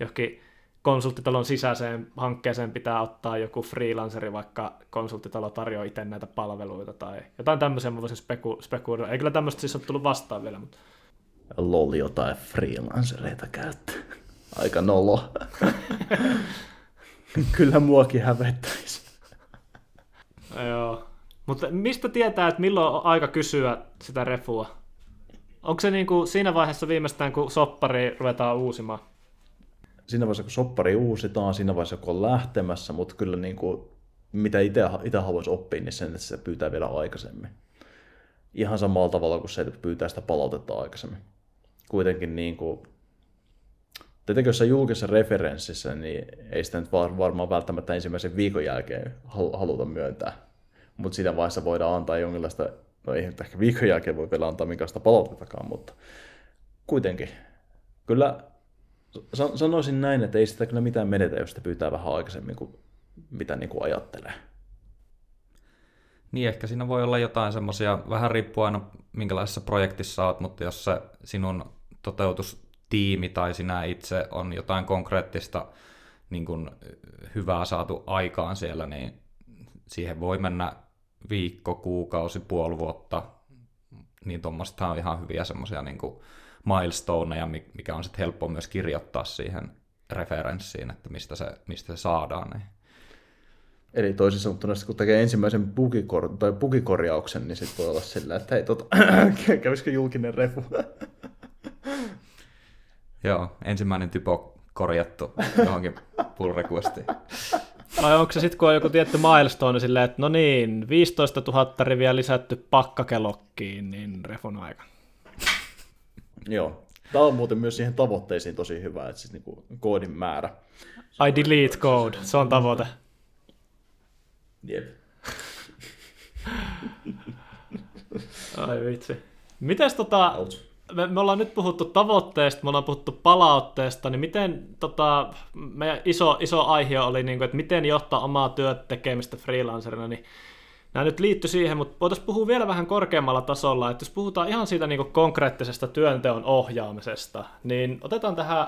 johonkin konsulttitalon sisäiseen hankkeeseen pitää ottaa joku freelanceri, vaikka konsulttitalo tarjoaa itse näitä palveluita tai jotain tämmöisiä mä voisin speku- spekuloida. Ei kyllä tämmöistä siis ole tullut vastaan vielä, mutta... Lol jotain freelancereita käyttää. Aika nolo. [laughs] kyllä muakin hävettäisi. Joo. Mutta mistä tietää, että milloin on aika kysyä sitä refua? Onko se niin kuin siinä vaiheessa viimeistään, kun soppari ruvetaan uusimaan? Siinä vaiheessa, kun soppari uusitaan, siinä vaiheessa, kun on lähtemässä, mutta kyllä niin kuin, mitä itse haluaisi oppia, niin sen, että se pyytää vielä aikaisemmin. Ihan samalla tavalla kuin se, että pyytää sitä palautetta aikaisemmin. Kuitenkin niin kuin, Tietenkin jos julkisessa referenssissä, niin ei sitä nyt varmaan välttämättä ensimmäisen viikon jälkeen haluta myöntää. Mutta siinä vaiheessa voidaan antaa jonkinlaista, no ei ehkä viikon jälkeen voi vielä antaa minkälaista palautettakaan, mutta kuitenkin. Kyllä sanoisin näin, että ei sitä kyllä mitään menetä, jos sitä pyytää vähän aikaisemmin kuin mitä niin kuin ajattelee. Niin, ehkä siinä voi olla jotain semmoisia, vähän riippuu aina minkälaisessa projektissa olet, mutta jos se sinun toteutus tiimi tai sinä itse on jotain konkreettista niin kuin hyvää saatu aikaan siellä, niin siihen voi mennä viikko, kuukausi, puoli vuotta, niin tuommoista on ihan hyviä semmoisia niin milestoneja, mikä on sitten helppo myös kirjoittaa siihen referenssiin, että mistä se, mistä se saadaan. Niin. Eli toisin sanottuna, kun tekee ensimmäisen bugikor- tai bugikorjauksen, niin sitten voi olla sillä, että hei, tota, [clears throat] kävisikö julkinen refu? Joo, ensimmäinen typo korjattu johonkin pull requestiin. Vai onko se sitten, kun on joku tietty milestone silleen, että no niin, 15 000 riviä lisätty pakkakelokkiin, niin refon aika. Joo. Tämä on muuten myös siihen tavoitteisiin tosi hyvä, että siis niinku koodin määrä. I delete code, se on tavoite. Jep. Ai vitsi. Mites tota, Ouch me, me ollaan nyt puhuttu tavoitteesta, me ollaan puhuttu palautteesta, niin miten tota, meidän iso, iso aihe oli, niin kuin, että miten johtaa omaa työt tekemistä freelancerina, niin nämä nyt liittyy siihen, mutta voitaisiin puhua vielä vähän korkeammalla tasolla, että jos puhutaan ihan siitä niin kuin konkreettisesta työnteon ohjaamisesta, niin otetaan tähän,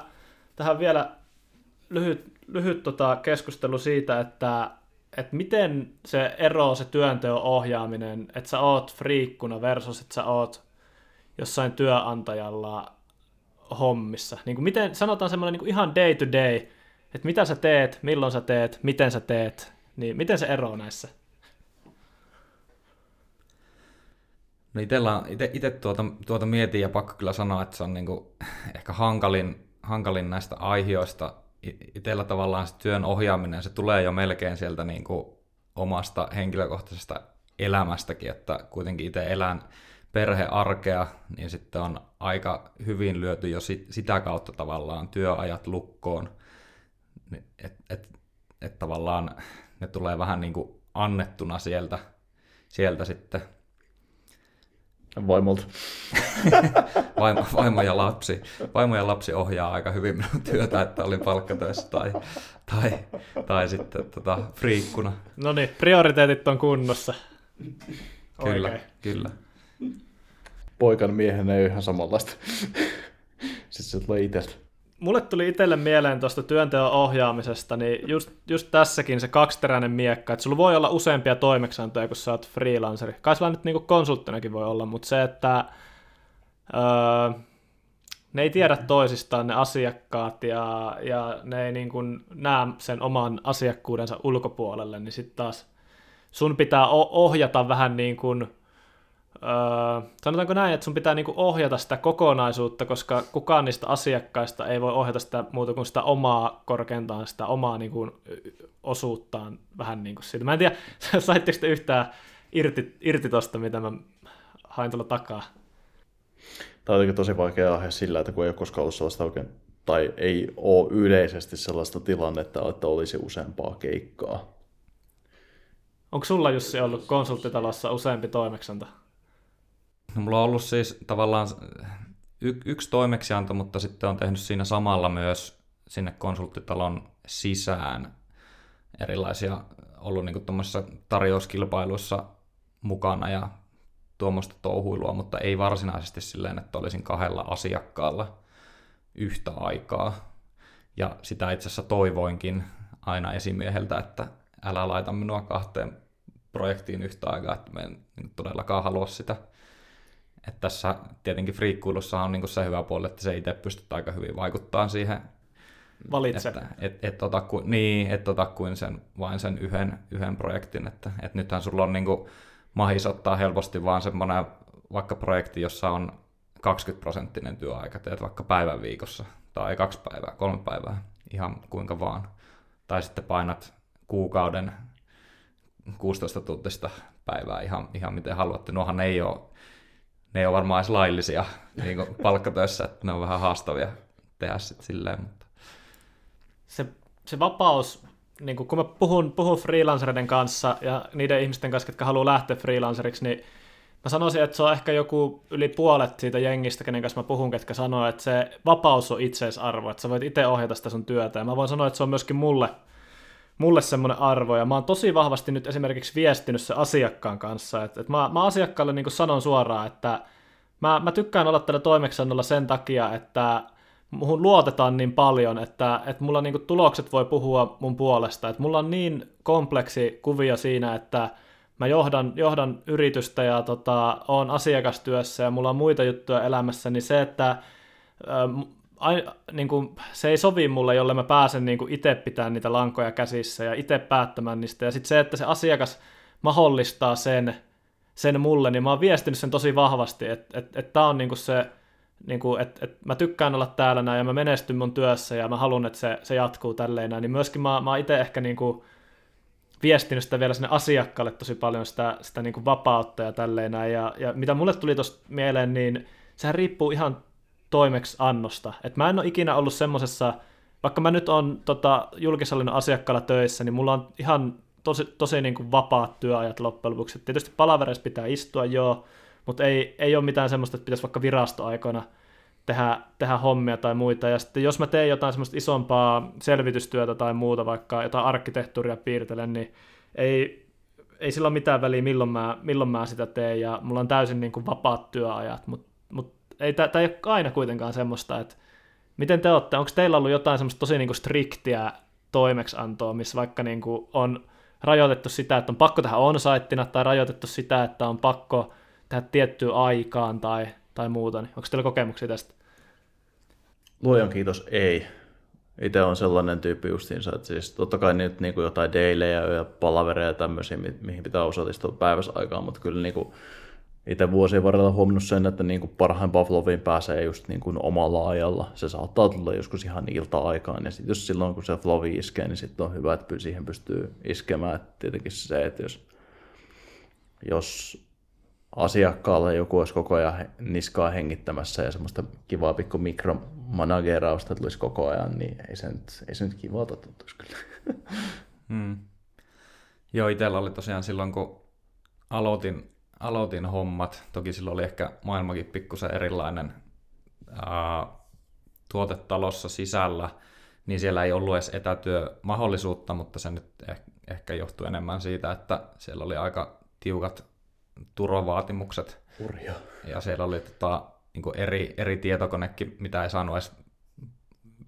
tähän vielä lyhyt, lyhyt tota keskustelu siitä, että, että miten se ero se työnteon ohjaaminen, että sä oot friikkuna versus että sä oot jossain työnantajalla hommissa? Niin kuin miten, sanotaan semmoinen niin kuin ihan day to day, että mitä sä teet, milloin sä teet, miten sä teet, niin miten se eroaa näissä? No itellä, ite, ite tuota, tuota mietin ja pakko kyllä sanoa, että se on kuin ehkä hankalin, hankalin näistä aiheista. Itellä tavallaan se työn ohjaaminen, se tulee jo melkein sieltä niin kuin omasta henkilökohtaisesta elämästäkin, että kuitenkin itse elän perhearkea, niin sitten on aika hyvin lyöty jo sit, sitä kautta tavallaan työajat lukkoon. Että et, et tavallaan ne tulee vähän niin kuin annettuna sieltä, sieltä sitten Vaimolta. [laughs] vaimo, vaimo, ja lapsi, vaimo ja lapsi ohjaa aika hyvin minun työtä, että olin palkkatöissä tai, tai, tai sitten tota, friikkuna. No niin, prioriteetit on kunnossa. Kyllä, Oikein. kyllä. Poikan miehen ei ole ihan samanlaista. [laughs] Sitten se tulee itseltä. Mulle tuli itselle mieleen tuosta työnteon ohjaamisesta, niin just, just tässäkin se kaksiteräinen miekka, että sulla voi olla useampia toimeksiantoja, kun sä oot freelanceri. Kai sulla nyt niinku konsulttinakin voi olla, mutta se, että öö, ne ei tiedä toisistaan ne asiakkaat ja, ja ne ei niinku näe sen oman asiakkuudensa ulkopuolelle, niin sitten taas sun pitää ohjata vähän niin kuin, öö, sanotaanko näin, että sun pitää niinku ohjata sitä kokonaisuutta, koska kukaan niistä asiakkaista ei voi ohjata sitä muuta kuin sitä omaa korkeintaan, sitä omaa niinku osuuttaan vähän niin kuin siitä. Mä en tiedä, [laughs] saitteko te yhtään irti, irti tosta, mitä mä hain tuolla takaa? Tämä on jotenkin tosi vaikea aihe sillä, että kun ei ole koskaan ollut sellaista oikein, tai ei ole yleisesti sellaista tilannetta, että olisi useampaa keikkaa. Onko sulla Jussi ollut konsulttitalossa useampi toimeksanta? No, mulla on ollut siis tavallaan y- yksi toimeksianto, mutta sitten on tehnyt siinä samalla myös sinne konsulttitalon sisään erilaisia, ollut niin tuommoisissa tarjouskilpailuissa mukana ja tuommoista touhuilua, mutta ei varsinaisesti silleen, että olisin kahdella asiakkaalla yhtä aikaa. Ja sitä itse asiassa toivoinkin aina esimieheltä, että älä laita minua kahteen projektiin yhtä aikaa, että mä en niin todellakaan halua sitä. Että tässä tietenkin friikkuilussa on niin se hyvä puoli, että se itse pystyt aika hyvin vaikuttaa siihen, Valitse. että et, et ota kuin, niin, et ota kuin sen, vain sen yhden, yhden projektin. Että et nythän sulla on niin mahis ottaa helposti vaan semmoinen vaikka projekti, jossa on 20 prosenttinen työaika, teet vaikka päivän viikossa, tai kaksi päivää, kolme päivää, ihan kuinka vaan. Tai sitten painat kuukauden 16 tuntista päivää ihan, ihan miten haluatte. Nuohan ei ole, ne ei ole varmaan edes laillisia [laughs] niin palkkatöissä, että ne on vähän haastavia tehdä sitten silleen. Mutta. Se, se vapaus, niin kun mä puhun, puhun freelancereiden kanssa ja niiden ihmisten kanssa, jotka haluaa lähteä freelanceriksi, niin mä sanoisin, että se on ehkä joku yli puolet siitä jengistä, kenen kanssa mä puhun, ketkä sanoo, että se vapaus on itseisarvo, että sä voit itse ohjata sitä sun työtä. Ja mä voin sanoa, että se on myöskin mulle, mulle semmoinen arvo. Ja mä oon tosi vahvasti nyt esimerkiksi viestinyt se asiakkaan kanssa. Että, että mä, mä asiakkaalle niin sanon suoraan, että mä, mä tykkään olla tällä toimeksiannolla sen takia, että muhun luotetaan niin paljon, että, että mulla niin tulokset voi puhua mun puolesta. Että mulla on niin kompleksi kuvio siinä, että mä johdan, johdan yritystä ja tota, on asiakastyössä ja mulla on muita juttuja elämässä, niin se, että ai, niin kuin, se ei sovi mulle, jolle mä pääsen niin itse pitämään niitä lankoja käsissä ja itse päättämään niistä. Ja sitten se, että se asiakas mahdollistaa sen, sen mulle, niin mä oon viestinyt sen tosi vahvasti, että et, et tämä on niin kuin se, niin kuin, että, että mä tykkään olla täällä näin ja mä menestyn mun työssä ja mä haluan, että se, se jatkuu tälleen näin, niin myöskin mä, mä oon itse ehkä niin kuin, viestinyt sitä vielä sinne asiakkaalle tosi paljon sitä, sitä niin kuin vapautta ja tälleen näin. Ja, ja mitä mulle tuli tuosta mieleen, niin sehän riippuu ihan toimeksi annosta. Et mä en ole ikinä ollut semmosessa, vaikka mä nyt on tota, julkishallinnon asiakkaalla töissä, niin mulla on ihan tosi, tosi niin kuin vapaat työajat loppujen lopuksi. Et tietysti palavereissa pitää istua, joo, mutta ei, ei ole mitään semmoista, että pitäisi vaikka virastoaikoina tehdä, tehdä hommia tai muita. Ja sitten jos mä teen jotain semmoista isompaa selvitystyötä tai muuta, vaikka jotain arkkitehtuuria piirtelen, niin ei, ei sillä ole mitään väliä, milloin mä, milloin mä sitä teen, ja mulla on täysin niin kuin vapaat työajat, mutta mut ei, tämä ei ole aina kuitenkaan semmoista, että miten te olette, onko teillä ollut jotain semmoista tosi niin kuin striktiä toimeksiantoa, missä vaikka niin kuin on rajoitettu sitä, että on pakko tehdä on tai rajoitettu sitä, että on pakko tehdä tiettyyn aikaan tai, tai muuta, niin onko teillä kokemuksia tästä? Luojan kiitos, ei. Itse on sellainen tyyppi justiinsa, että siis totta kai nyt niin jotain dailejä ja palavereja ja tämmöisiä, mihin pitää osallistua päivässä aikaan, mutta kyllä niin kuin itse vuosien varrella huomannut sen, että niin kuin parhain Pavloviin pääsee just niin kuin omalla ajalla. Se saattaa tulla joskus ihan ilta-aikaan, ja sitten jos silloin kun se flovi iskee, niin sitten on hyvä, että siihen pystyy iskemään. Et tietenkin se, että jos, jos asiakkaalla joku olisi koko ajan niskaa hengittämässä ja semmoista kivaa pikku mikromanagerausta tulisi koko ajan, niin ei se nyt, ei se nyt kivalta tuntuisi kyllä. [laughs] Hmm. Joo, itsellä oli tosiaan silloin, kun aloitin, aloitin hommat. Toki silloin oli ehkä maailmakin pikkusen erilainen ää, tuotetalossa sisällä, niin siellä ei ollut edes etätyömahdollisuutta, mutta se nyt eh, ehkä johtui enemmän siitä, että siellä oli aika tiukat turvavaatimukset. Hurjaa. Ja siellä oli tota, niin eri, eri tietokonekin, mitä ei saanut edes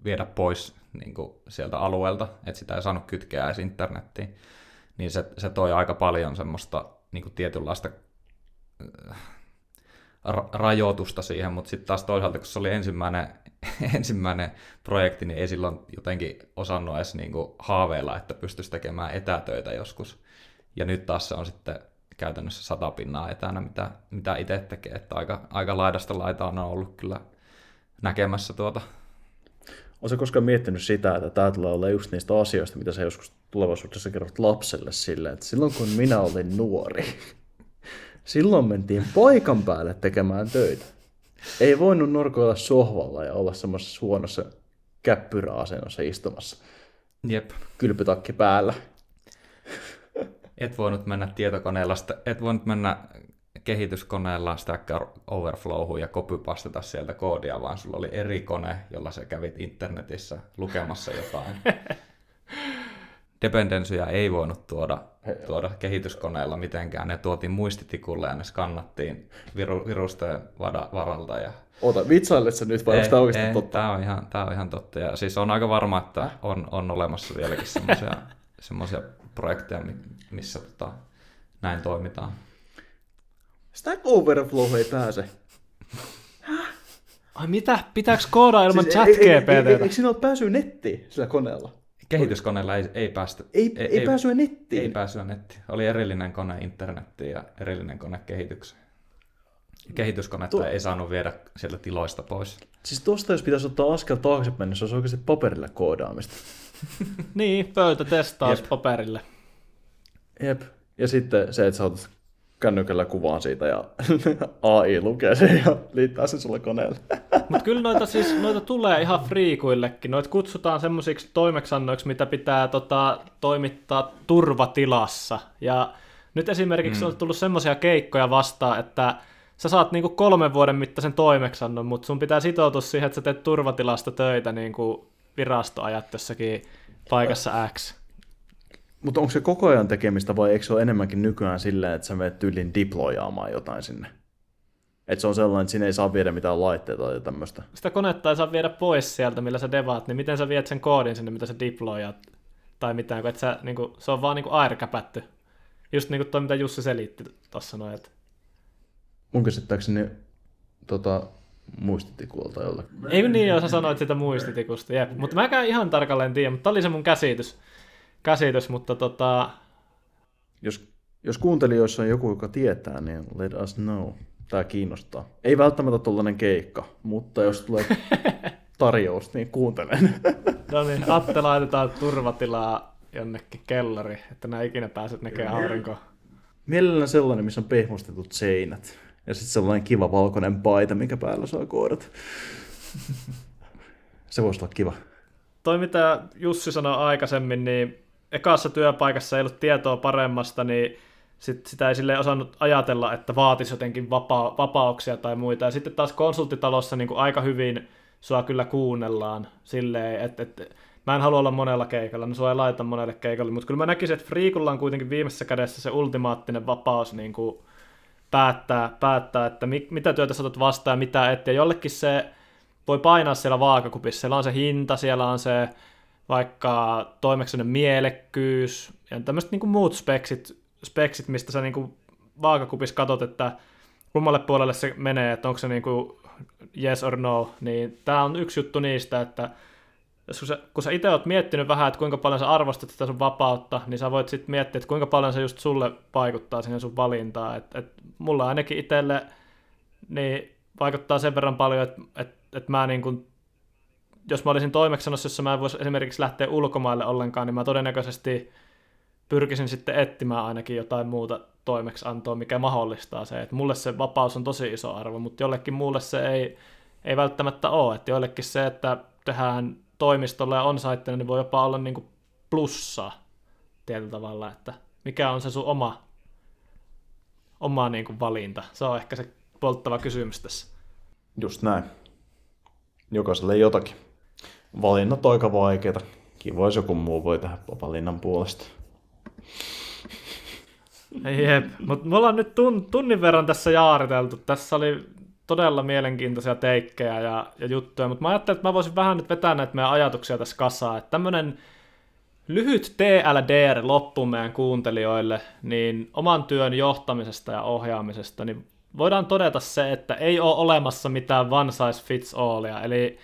viedä pois niin sieltä alueelta, että sitä ei saanut kytkeä edes internettiin. Niin se, se toi aika paljon semmoista niin kuin tietynlaista ra- rajoitusta siihen, mutta sitten taas toisaalta, kun se oli ensimmäinen, [laughs] ensimmäinen projekti, niin ei silloin jotenkin osannut edes niin kuin haaveilla, että pystyisi tekemään etätöitä joskus. Ja nyt taas se on sitten käytännössä sata pinnaa etänä, mitä, mitä itse tekee, että aika, aika laidasta laitaan on ollut kyllä näkemässä tuota. Oletko koskaan miettinyt sitä, että tämä tulee olla just niistä asioista, mitä sä joskus tulevaisuudessa kerrot lapselle silleen, että silloin kun minä olin nuori, silloin mentiin paikan päälle tekemään töitä. Ei voinut norkoilla sohvalla ja olla semmoisessa huonossa käppyräasennossa istumassa. Jep. Kylpytakki päällä. Et voinut mennä tietokoneella, et voinut mennä kehityskoneella Stack Overflowhun ja copypastata sieltä koodia, vaan sulla oli eri kone, jolla sä kävit internetissä lukemassa jotain. [laughs] Dependensyjä ei voinut tuoda, tuoda kehityskoneella mitenkään. Ne tuotiin muistitikulle ja ne skannattiin viru, virusten varalta. Ja... Ota, vitsailet sä nyt vai onko tämä oikeasti totta? Tämä on, ihan, tämä on ihan totta. Ja siis on aika varma, että on, on olemassa vieläkin semmoisia [laughs] projekteja, missä tota, näin toimitaan. Stack Overflow ei pääse. Ai mitä? Pitääkö koodaa ilman siis chat GPTtä? Eikö siinä ole pääsyä nettiin sillä koneella? Kehityskoneella ei, ei päästy. Ei, ei, ei pääsyä nettiin? Ei pääsyä nettiin. Oli erillinen kone internettiin ja erillinen kone kehitykseen. Kehityskonetta Tuo... ei saanut viedä sieltä tiloista pois. Siis tuosta jos pitäisi ottaa askel taaksepäin, niin se olisi oikeasti paperille koodaamista. niin, pöytätestaus Jep. paperille. Jep. Ja sitten se, että sä otat kännykällä kuvaan siitä ja [laughs] AI lukee sen ja liittää sen sulle koneelle. [laughs] Mutta kyllä noita, siis, noita tulee ihan friikuillekin. Noita kutsutaan semmoisiksi toimeksannoiksi, mitä pitää tota, toimittaa turvatilassa. Ja nyt esimerkiksi mm. on tullut semmoisia keikkoja vastaan, että sä saat niinku kolmen vuoden mittaisen toimeksannon, mutta sun pitää sitoutua siihen, että sä teet turvatilasta töitä niinku virastoajat jossakin paikassa X. Mutta onko se koko ajan tekemistä vai eikö se ole enemmänkin nykyään silleen, että sä menet tyylin deployaamaan jotain sinne? Että se on sellainen, että sinne ei saa viedä mitään laitteita tai tämmöistä. Sitä konetta ei saa viedä pois sieltä, millä sä devaat, niin miten sä viet sen koodin sinne, mitä sä deployaat? Tai mitään, kun et sä, niin kuin, se on vaan niin airkäpätty. Just niin kuin toi, mitä Jussi selitti tuossa noin. Että... Mun käsittääkseni tota, muistitikulta jollakin. Ei niin, jos sä sanoit sitä muistitikusta, jep. Mutta mä käyn ihan tarkalleen tiedä, mutta tämä oli se mun käsitys käsitys, mutta tota... Jos, jos kuuntelijoissa on joku, joka tietää, niin let us know. Tämä kiinnostaa. Ei välttämättä tuollainen keikka, mutta jos tulee [laughs] tarjous, niin kuuntelen. [laughs] no niin, Atte laitetaan turvatilaa jonnekin kellari, että nämä ikinä pääset näkemään aurinkoa. Mielellään sellainen, missä on pehmustetut seinät. Ja sitten sellainen kiva valkoinen paita, mikä päällä saa koodat. [laughs] Se voisi olla kiva. Toi mitä Jussi sanoi aikaisemmin, niin ekassa työpaikassa ei ollut tietoa paremmasta, niin sit sitä ei sille osannut ajatella, että vaatisi jotenkin vapa- vapauksia tai muita. Ja sitten taas konsulttitalossa niin kuin aika hyvin sua kyllä kuunnellaan silleen, että, että mä en halua olla monella keikalla, no sua ei laita monelle keikalle, mutta kyllä mä näkisin, että Freakulla on kuitenkin viimeisessä kädessä se ultimaattinen vapaus niin kuin päättää, päättää, että mi- mitä työtä sä vastaan ja mitä et, ja jollekin se voi painaa siellä vaakakupissa, siellä on se hinta, siellä on se vaikka toimeksuuden mielekkyys ja tämmöiset niin muut speksit, speksit, mistä sä niin kuin vaakakupissa katsot, että kummalle puolelle se menee, että onko se niin kuin yes or no, niin tämä on yksi juttu niistä, että jos kun sä, kun sä itse oot miettinyt vähän, että kuinka paljon sä arvostat sitä sun vapautta, niin sä voit sitten miettiä, että kuinka paljon se just sulle vaikuttaa siihen sun valintaan. Et, et mulla ainakin itselle niin vaikuttaa sen verran paljon, että et, et mä niin kuin jos mä olisin toimeksanossa, jossa mä en voisi esimerkiksi lähteä ulkomaille ollenkaan, niin mä todennäköisesti pyrkisin sitten etsimään ainakin jotain muuta toimeksiantoa, mikä mahdollistaa se. Että mulle se vapaus on tosi iso arvo, mutta jollekin muulle se ei, ei välttämättä ole. Että jollekin se, että tehdään toimistolla ja on niin voi jopa olla niin kuin plussa tietyllä tavalla, että mikä on se sun oma oma niin kuin valinta. Se on ehkä se polttava kysymys tässä. Just näin. Jokaiselle jotakin. Valinnat aika vaikeita. Kiva, jos joku muu voi tehdä valinnan puolesta. Jep, mutta me ollaan nyt tun, tunnin verran tässä jaariteltu. Tässä oli todella mielenkiintoisia teikkejä ja, ja juttuja, mutta mä ajattelin, että mä voisin vähän nyt vetää näitä meidän ajatuksia tässä kasaan. Että tämmönen lyhyt TLDR loppu meidän kuuntelijoille, niin oman työn johtamisesta ja ohjaamisesta, niin voidaan todeta se, että ei ole olemassa mitään one size fits allia. Eli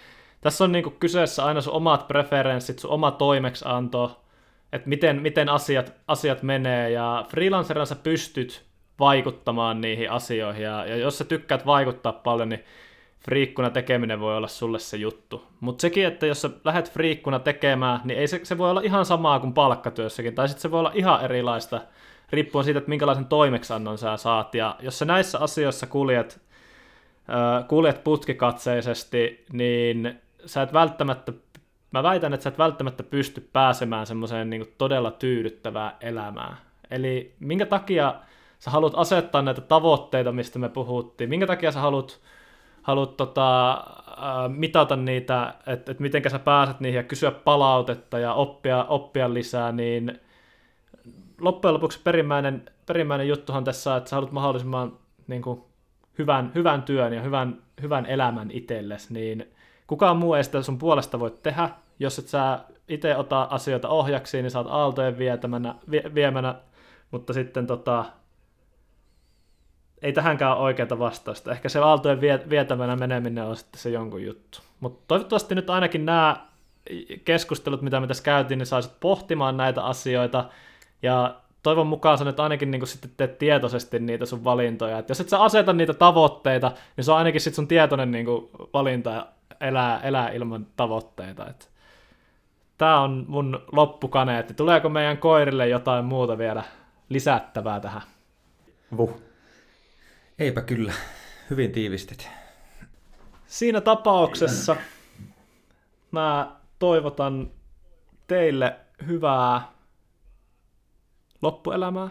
tässä on niinku kyseessä aina sun omat preferenssit, sun oma toimeksianto, että miten, miten asiat, asiat menee, ja freelancerina sä pystyt vaikuttamaan niihin asioihin, ja, ja jos sä tykkäät vaikuttaa paljon, niin friikkuna tekeminen voi olla sulle se juttu. Mutta sekin, että jos sä lähdet friikkuna tekemään, niin ei se, se voi olla ihan samaa kuin palkkatyössäkin, tai sitten se voi olla ihan erilaista, riippuen siitä, että minkälaisen toimeksannon sä saat, ja jos sä näissä asioissa kuljet, kuljet putkikatseisesti, niin sä et välttämättä, mä väitän, että sä et välttämättä pysty pääsemään semmoiseen niin todella tyydyttävää elämään. Eli minkä takia sä haluat asettaa näitä tavoitteita, mistä me puhuttiin, minkä takia sä haluat, haluat tota, äh, mitata niitä, että et miten sä pääset niihin ja kysyä palautetta ja oppia, oppia lisää, niin loppujen lopuksi perimmäinen, perimmäinen juttuhan tässä että sä haluat mahdollisimman niin kuin, hyvän, hyvän työn ja hyvän, hyvän elämän itsellesi, niin kukaan muu ei sitä sun puolesta voi tehdä. Jos et sä itse ota asioita ohjaksiin, niin oot aaltojen vietämänä, vie, viemänä, mutta sitten tota, ei tähänkään ole oikeaa vastausta. Ehkä se aaltojen vie, vietämänä meneminen on sitten se jonkun juttu. Mutta toivottavasti nyt ainakin nämä keskustelut, mitä me tässä käytiin, niin saisit pohtimaan näitä asioita, ja toivon mukaan sä nyt ainakin niin sitten teet tietoisesti niitä sun valintoja. Et jos et sä aseta niitä tavoitteita, niin se on ainakin sit sun tietoinen niin valinta elää, elää ilman tavoitteita. Et tää on mun loppukaneetti. Tuleeko meidän koirille jotain muuta vielä lisättävää tähän? Vuh. Eipä kyllä. Hyvin tiivistit. Siinä tapauksessa mä toivotan teille hyvää loppuelämää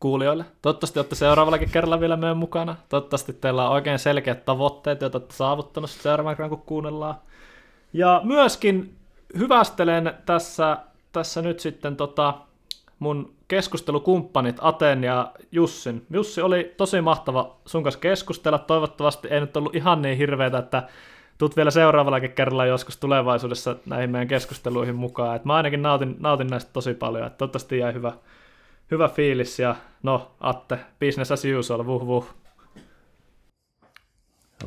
kuulijoille. Toivottavasti olette seuraavallakin kerralla vielä meidän mukana. Toivottavasti teillä on oikein selkeät tavoitteet, joita olette saavuttanut seuraavan kerran, kun kuunnellaan. Ja myöskin hyvästelen tässä, tässä nyt sitten tota mun keskustelukumppanit Aten ja Jussin. Jussi oli tosi mahtava sun kanssa keskustella. Toivottavasti ei nyt ollut ihan niin hirveätä, että tuut vielä seuraavallakin kerralla joskus tulevaisuudessa näihin meidän keskusteluihin mukaan. Et mä ainakin nautin, nautin näistä tosi paljon. Et toivottavasti jäi hyvä, hyvä fiilis ja no Atte, business as usual, vuh vuh.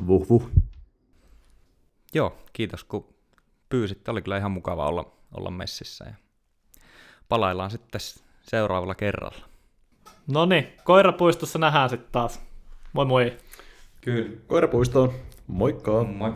Vuh vuh. Joo, kiitos kun pyysitte. Oli kyllä ihan mukava olla, olla messissä. Ja palaillaan sitten seuraavalla kerralla. No niin, koirapuistossa nähdään sitten taas. Moi moi. Kyllä. Koirapuistoon. Moikka! Moi.